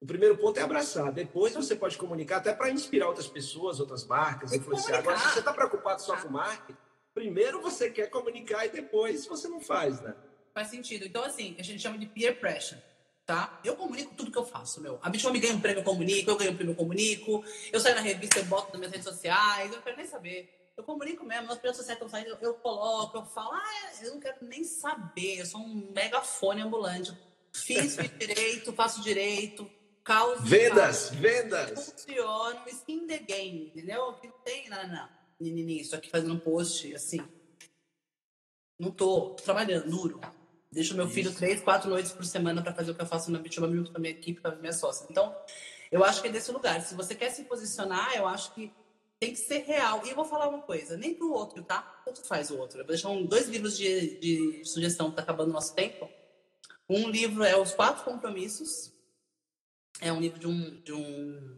o primeiro ponto é abraçar. Depois você pode comunicar até para inspirar outras pessoas, outras marcas, influenciar. Agora, se você está preocupado só com marketing, primeiro você quer comunicar e depois você não faz, né? Faz sentido. Então, assim, a gente chama de peer pressure. Tá? Eu comunico tudo que eu faço, meu. A Bichoma me ganha um prêmio, eu comunico. Eu ganho um prêmio, eu comunico. Eu saio na revista, eu boto nas minhas redes sociais. Eu não quero nem saber. Eu comunico mesmo. Nas redes sociais estão saindo, eu, eu coloco, eu falo. Ah, eu não quero nem saber. Eu sou um megafone ambulante. Fiz direito, faço direito causa. Vendas, vendas. Funciona, skin the game, entendeu? Não tem, não, não. Nininho, isso aqui fazendo um post, assim. Não tô, tô trabalhando, duro. Deixo meu filho três, quatro noites por semana para fazer o que eu faço na Bituma junto com a minha equipe, com a minha sócia. Então, eu acho que é desse lugar. Se você quer se posicionar, eu acho que tem que ser real. E eu vou falar uma coisa, nem pro outro, tá? Tanto faz o outro. Eu vou deixar um, dois livros de, de sugestão, tá acabando o nosso tempo. Um livro é Os Quatro Compromissos, é um livro de um. De um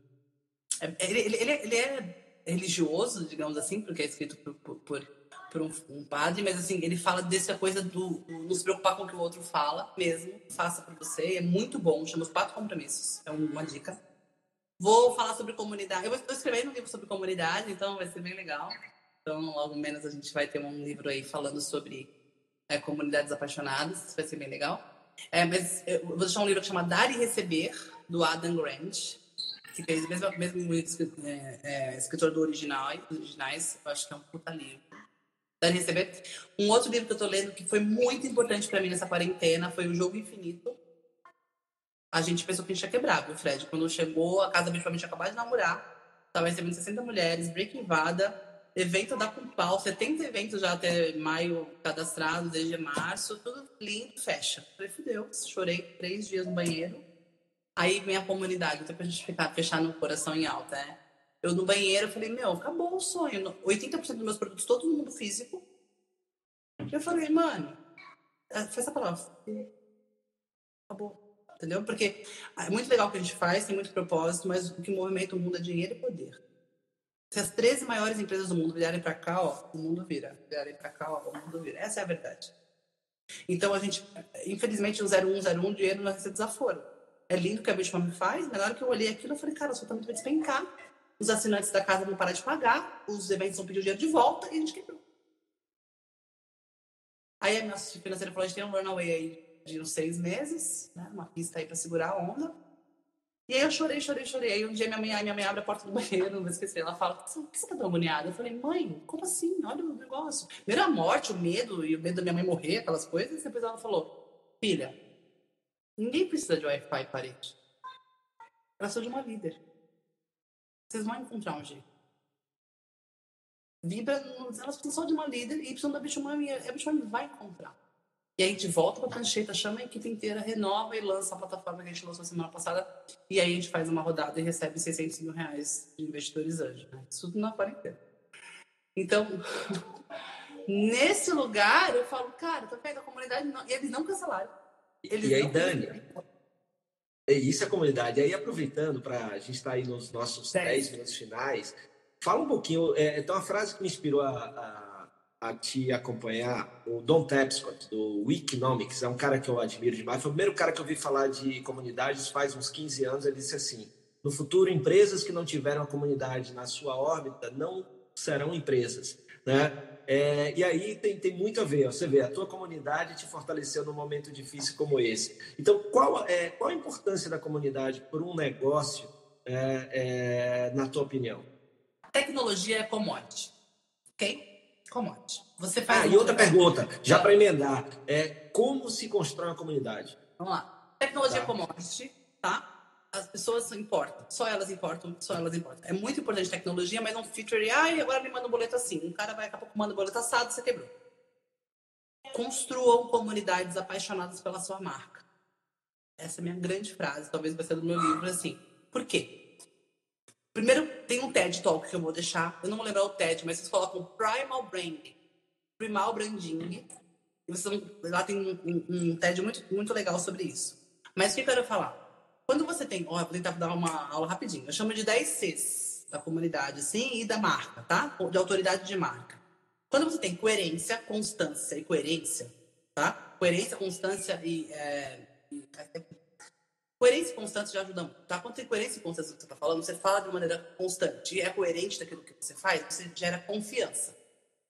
é, ele, ele, ele, é religioso, digamos assim, porque é escrito por, por, por, por um, um, padre, mas assim, ele fala dessa coisa do, do nos preocupar com o que o outro fala mesmo, faça por você, é muito bom, chama Os Quatro Compromissos, é uma dica. Vou falar sobre comunidade, eu estou escrevendo um livro sobre comunidade, então vai ser bem legal. Então, logo menos a gente vai ter um livro aí falando sobre é, comunidades apaixonadas, vai ser bem legal. É, mas eu vou deixar um livro que chama Dar e Receber, do Adam Grant, que fez mesmo, mesmo é, é, escritor do original, originais, eu acho que é um puta livro. Dar e Receber. Um outro livro que eu tô lendo que foi muito importante para mim nessa quarentena foi O Jogo Infinito. A gente pensou que a gente ia quebrar, viu, Fred? Quando chegou, a casa principalmente acabou de namorar, tava recebendo 60 mulheres, break invada, evento da com pau, 70 eventos já até maio cadastrados, desde março, tudo lindo, fecha. Falei, fudeu, chorei três dias no banheiro. Aí vem a comunidade, até pra gente ficar, fechar no coração em alta, né? Eu no banheiro, falei, meu, acabou o sonho. 80% dos meus produtos, todo mundo físico. Eu falei, mano, é, foi essa palavra. Acabou. Entendeu? Porque é muito legal o que a gente faz, tem muito propósito, mas o que movimenta o mundo é dinheiro e poder. Se as 13 maiores empresas do mundo virarem para cá, ó, o mundo vira. Virarem para cá, ó, o mundo vira. Essa é a verdade. Então, a gente, infelizmente, o 0101, o dinheiro não recebe desaforo. É lindo que a me faz, mas na hora que eu olhei aquilo, eu falei, cara, o também vai despencar. Os assinantes da casa vão parar de pagar, os eventos vão pedir o dinheiro de volta e a gente quebrou. Aí a minha financeira falou, a gente tem um runaway aí de uns seis meses, né? uma pista aí para segurar a onda. E aí eu chorei, chorei, chorei. Aí um dia minha mãe, minha mãe abre a porta do banheiro, não vou esquecer. Ela fala, por que você tá tão agoniada? Eu falei, mãe, como assim? Olha o negócio. Primeiro a morte, o medo, e o medo da minha mãe morrer, aquelas coisas. E depois ela falou, filha, ninguém precisa de Wi-Fi parede. Ela sou de uma líder. Vocês vão encontrar um jeito. vibra, elas precisam só de uma líder e precisam da Bichumami, e a Bichumami vai encontrar. E a gente volta para a prancheta, chama a equipe inteira, renova e lança a plataforma que a gente lançou semana passada. E aí a gente faz uma rodada e recebe 600 mil reais de investidores anjos. Né? Isso tudo na quarentena. Então, nesse lugar, eu falo, cara, tô vendo a comunidade, não... eles não cancelaram. Eles e aí, Dani, é isso é a comunidade. Aí, aproveitando para a gente estar tá aí nos nossos 10 minutos finais, fala um pouquinho. É, tem uma frase que me inspirou a, a a te acompanhar, o Don Tapscott, do Wikinomics, é um cara que eu admiro demais. Foi o primeiro cara que eu vi falar de comunidades faz uns 15 anos. Ele disse assim: no futuro, empresas que não tiveram a comunidade na sua órbita não serão empresas. Né? É, e aí tem, tem muito a ver. Você vê, a tua comunidade te fortaleceu num momento difícil como esse. Então, qual, é, qual a importância da comunidade por um negócio, é, é, na tua opinião? Tecnologia é commodity, ok? Commodity. Você faz ah, e outra pergunta, já para emendar, é como se constrói uma comunidade? Vamos lá. Tecnologia tá. commodity, tá? As pessoas importam, só elas importam, só elas importam. É muito importante tecnologia, mas não feature, ai, agora me manda um boleto assim. Um cara vai daqui a pouco manda um boleto assado, você quebrou. Construam comunidades apaixonadas pela sua marca. Essa é a minha grande frase, talvez vai ser do meu livro assim. Por quê? Primeiro, tem um TED Talk que eu vou deixar. Eu não vou lembrar o TED, mas vocês colocam Primal Branding. Primal Branding. E vocês lá tem um, um, um, TED muito, muito legal sobre isso. Mas o que eu quero falar? Quando você tem. Ó, vou tentar dar uma aula rapidinho. Eu chamo de 10 Cs da comunidade, assim, e da marca, tá? De autoridade de marca. Quando você tem coerência, constância e coerência, tá? Coerência, constância e. É, Coerência e constância já ajudam, tá? Quando tem coerência e constância que você está falando, você fala de maneira constante e é coerente daquilo que você faz, você gera confiança.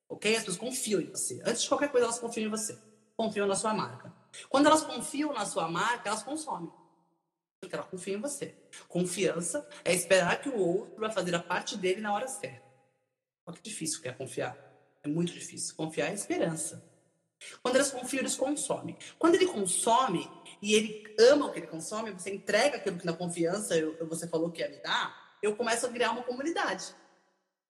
Ok? As pessoas confiam em você. Antes de qualquer coisa, elas confiam em você. Confiam na sua marca. Quando elas confiam na sua marca, elas consomem. Porque elas confiam em você. Confiança é esperar que o outro vai fazer a parte dele na hora certa. Olha que difícil que é confiar. É muito difícil. Confiar é esperança. Quando eles confiam, eles consomem. Quando ele consome e ele ama o que ele consome, você entrega aquilo que na confiança eu, você falou que ia me dar, eu começo a criar uma comunidade.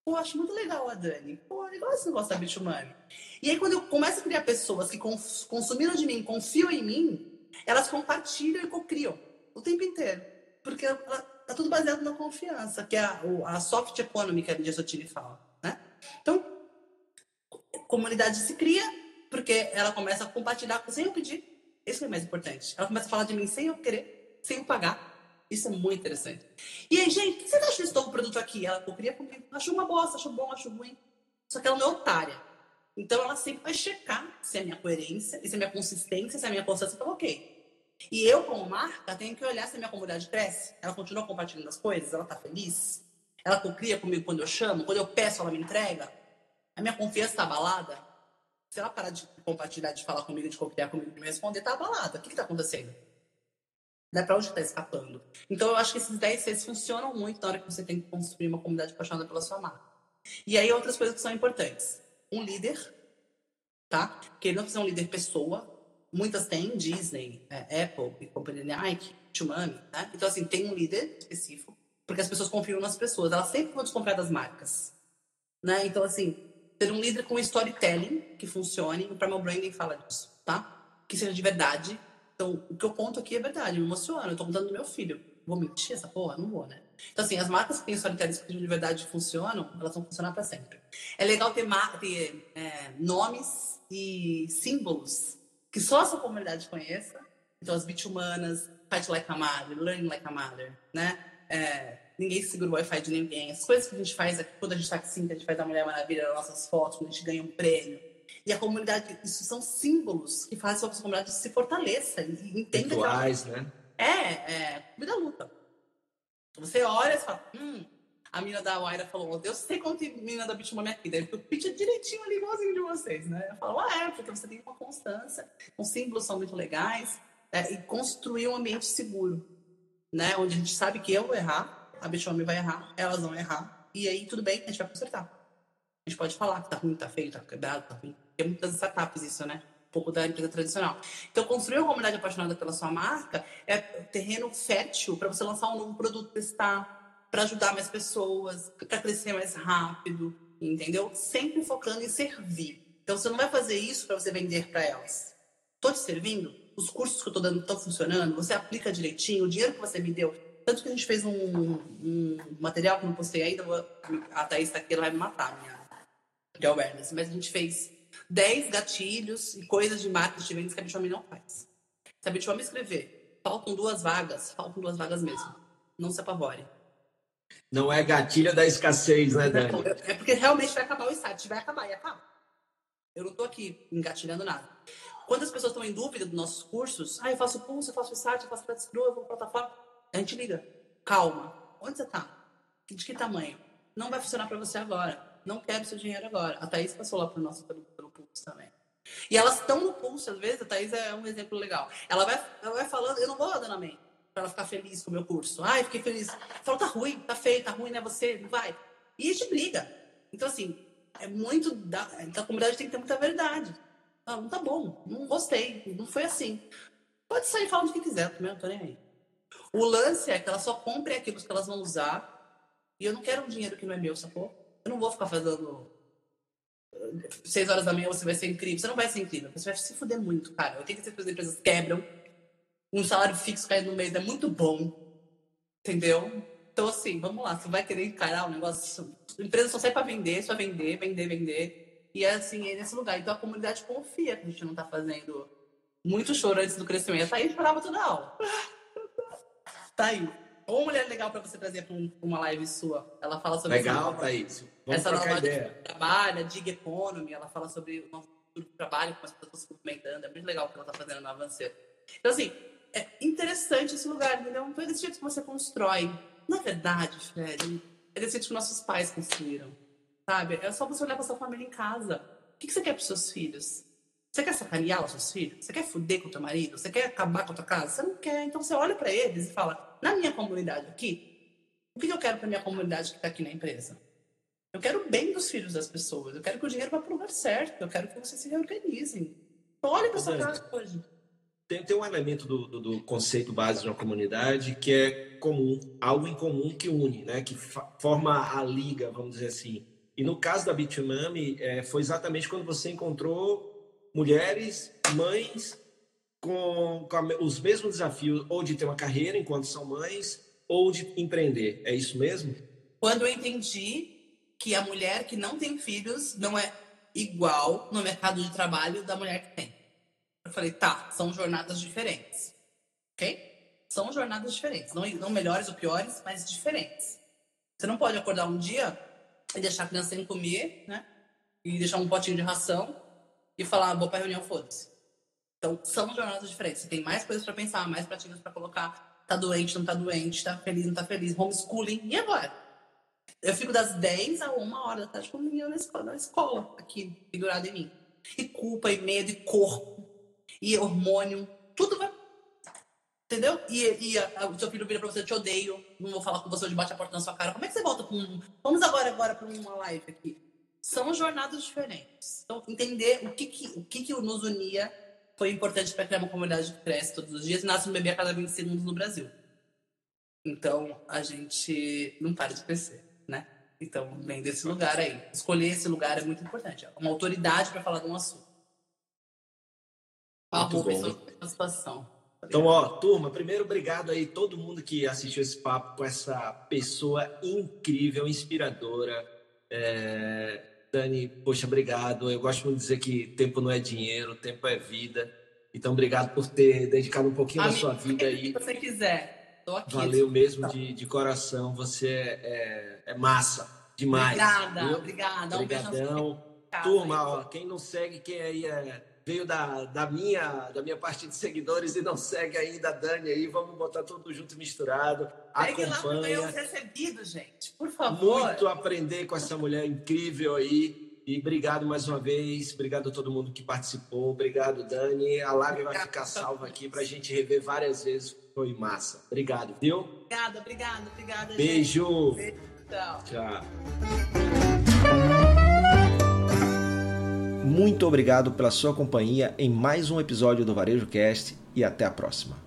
Pô, acho muito legal a Dani. Pô, legal esse negócio da Money. E aí, quando eu começo a criar pessoas que cons consumiram de mim, confiam em mim, elas compartilham e cocriam o tempo inteiro. Porque ela, tá tudo baseado na confiança, que é a, a soft economy que a Lidia Sotiri fala. Né? Então, comunidade se cria porque ela começa a compartilhar sem eu pedir. Isso é mais importante. Ela começa a falar de mim sem eu querer, sem eu pagar. Isso é muito interessante. E aí, gente, o que você acha desse novo produto aqui? Ela queria comigo. Achou uma bosta, achou bom, achou ruim. Só que ela não é otária. Então, ela sempre vai checar se é minha coerência, se é minha consistência, se é minha constância está ok. E eu, como marca, tenho que olhar se a minha comunidade cresce. Ela continua compartilhando as coisas? Ela está feliz? Ela cria comigo quando eu chamo? Quando eu peço, ela me entrega? A minha confiança está abalada? Se ela parar de compartilhar, de falar comigo, de copiar comigo, de me responder, tá abalada. O que, que tá acontecendo? É pra onde tá escapando. Então, eu acho que esses 10 Cs funcionam muito na hora que você tem que construir uma comunidade apaixonada pela sua marca. E aí, outras coisas que são importantes. Um líder, tá? Que ele não precisa ser um líder pessoa. Muitas têm, Disney, é, Apple e companhia Nike, Tumami, né? Então, assim, tem um líder específico, porque as pessoas confiam nas pessoas. Elas sempre vão desconfiar das marcas. Né? Então, assim, ter um líder com storytelling que funcione. O Primal Branding fala disso, tá? Que seja de verdade. Então, o que eu conto aqui é verdade, me emociona. Eu tô contando do meu filho. Vou mentir essa porra? Não vou, né? Então, assim, as marcas que têm storytelling que de verdade funcionam, elas vão funcionar para sempre. É legal ter, ter é, nomes e símbolos que só a sua comunidade conheça. Então, as bitumanas, Fight Like a Mother, Learn Like a Mother, né? É, ninguém segura o Wi-Fi de ninguém. As coisas que a gente faz aqui, quando a gente está aqui, a gente faz a Mulher Maravilha, nossas fotos, quando a gente ganha um prêmio. E a comunidade, isso são símbolos que fazem com que a comunidade se fortaleça e entenda Rituais, que ela... né? É, é, vida luta. Você olha e fala, hum, a mina da Waira falou, eu sei quanto tem mina da Bitmami aqui, deve ter o pitch direitinho ali, igualzinho de vocês, né? Eu falo, ah, é, porque você tem uma constância, os símbolos são muito legais, é, e construir um ambiente seguro, né? Onde a gente sabe que eu vou errar, a Bichome vai errar, elas vão errar, e aí tudo bem, a gente vai consertar. A gente pode falar que tá ruim, tá feio, tá quebrado, tá ruim. Tem muitas startups isso, né? Um pouco da empresa tradicional. Então, construir uma comunidade apaixonada pela sua marca é terreno fértil para você lançar um novo produto, testar, para ajudar mais pessoas, para crescer mais rápido, entendeu? Sempre focando em servir. Então você não vai fazer isso para você vender para elas. Tô te servindo, os cursos que eu tô dando estão funcionando, você aplica direitinho, o dinheiro que você me deu. Tanto que a gente fez um, um material que não postei ainda, a Thaís tá aqui, ela vai me matar, minha de awareness, mas a gente fez 10 gatilhos e coisas de marketing de vendas que a Bitwami não faz. Se a Bitwami escrever, faltam duas vagas, faltam duas vagas mesmo. Não se apavore. Não é gatilho da escassez, né, Dani? É porque realmente vai acabar o site, vai acabar e acaba. Eu não tô aqui engatilhando nada. Quantas pessoas estão em dúvida dos nossos cursos? Ah, eu faço pulso, eu faço site, eu faço screw, eu vou plataforma. A gente liga. Calma. Onde você tá? De que tamanho? Não vai funcionar para você agora não quero seu dinheiro agora. A Thaís passou lá pro nosso pelo, pelo também. E elas estão no pulso, às vezes, a Thaís é um exemplo legal. Ela vai, ela vai falando, eu não vou dando amém para ela ficar feliz com o meu curso. Ai, fiquei feliz. Falou, tá ruim, tá feio, tá ruim, né? Você, não vai. E a gente briga. Então, assim, é muito. Da, então, a comunidade tem que ter muita verdade. Não, não tá bom, não gostei, não foi assim. Pode sair falando o que quiser, também não tô nem aí. O lance é que ela só compre aquilo que elas vão usar. E eu não quero um dinheiro que não é meu, sacou? Eu não vou ficar fazendo seis horas da manhã você vai ser incrível. Você não vai ser incrível. Você vai se fuder muito, cara. 86% das empresas quebram. Um salário fixo caindo no mês é muito bom. Entendeu? Então, assim, vamos lá. Você vai querer encarar o um negócio. Empresas só sai para vender, só vender, vender, vender. E é assim, é nesse lugar. Então a comunidade confia que a gente não tá fazendo muito choro antes do crescimento. Tá aí chorava toda a aula. tá aí. Ou mulher legal para você trazer para um, uma live sua. Ela fala sobre legal, essa Thaís. Vamos essa nova ideia. trabalho, a Dig Economy. Ela fala sobre o novo trabalho, como as pessoas se movimentando. É muito legal o que ela está fazendo na Avancer. Então, assim, é interessante esse lugar, entendeu? Então, é desse jeito que você constrói. Na verdade, Fred, é desse jeito que nossos pais construíram. Sabe? É só você olhar para sua família em casa. O que, que você quer para seus filhos? Você quer sacanear os seus filhos? Você quer fuder com o teu marido? Você quer acabar com a tua casa? Você não quer. Então você olha para eles e fala: na minha comunidade aqui, o que eu quero para minha comunidade que está aqui na empresa? Eu quero o bem dos filhos das pessoas. Eu quero que o dinheiro vá para o lugar certo. Eu quero que vocês se reorganizem. Então, olha para essa casa hoje. Tem, tem um elemento do, do, do, conceito básico de uma comunidade que é comum, algo em comum que une, né? que forma a liga, vamos dizer assim. E no caso da Bitmami, é, foi exatamente quando você encontrou mulheres, mães, com, com, os mesmos desafios, ou de ter uma carreira enquanto são mães, ou de empreender. É isso mesmo? Quando eu entendi que a mulher que não tem filhos não é igual no mercado de trabalho da mulher que tem. Eu falei, tá, são jornadas diferentes. Ok? São jornadas diferentes. Não, não melhores ou piores, mas diferentes. Você não pode acordar um dia e deixar a criança sem comer, né? E deixar um potinho de ração e falar, vou pra reunião, foda-se. Então, são jornadas diferentes. Você tem mais coisas para pensar, mais pratinhos para colocar. Tá doente, não tá doente, tá feliz, não tá feliz. Homeschooling. E agora? Eu fico das 10 a 1 hora da tarde com o menino na escola, na escola, aqui, figurado em mim. E culpa, e medo, e corpo, e hormônio, tudo vai. Entendeu? E, e a, a, o seu filho vira pra você, eu te odeio, não vou falar com você, hoje bate a porta na sua cara. Como é que você volta com um. Vamos agora, agora pra uma live aqui são jornadas diferentes. Então, entender o que, que, o que, que nos unia foi importante para criar uma comunidade que cresce todos os dias. Nasce um bebê a cada 20 segundos no Brasil. Então, a gente não para de crescer, né? Então, vem desse lugar aí. Escolher esse lugar é muito importante. É uma autoridade para falar de um assunto. Arroba situação. Então, ó, turma, primeiro, obrigado aí todo mundo que assistiu esse papo com essa pessoa incrível, inspiradora. É Dani, poxa, obrigado. Eu gosto muito de dizer que tempo não é dinheiro, tempo é vida. Então, obrigado por ter dedicado um pouquinho da sua vida aí. Se você quiser, tô aqui. Valeu mesmo de, de coração. Você é, é, é massa demais. Obrigada, viu? obrigada. Obrigadão. Um Turma, ó, quem não segue, quem aí é, veio da, da, minha, da minha parte de seguidores e não segue ainda a Dani aí, vamos botar tudo junto misturado. Segue acompanha. lá recebido, gente, por favor. Muito aprender com essa mulher incrível aí. E obrigado mais uma vez, obrigado a todo mundo que participou, obrigado Dani. A live vai ficar salva aqui para a gente rever várias vezes, foi massa. Obrigado, viu? Obrigada, obrigada, obrigada. Beijo. Beijo. Tchau. Tchau. Muito obrigado pela sua companhia em mais um episódio do Varejo Cast e até a próxima.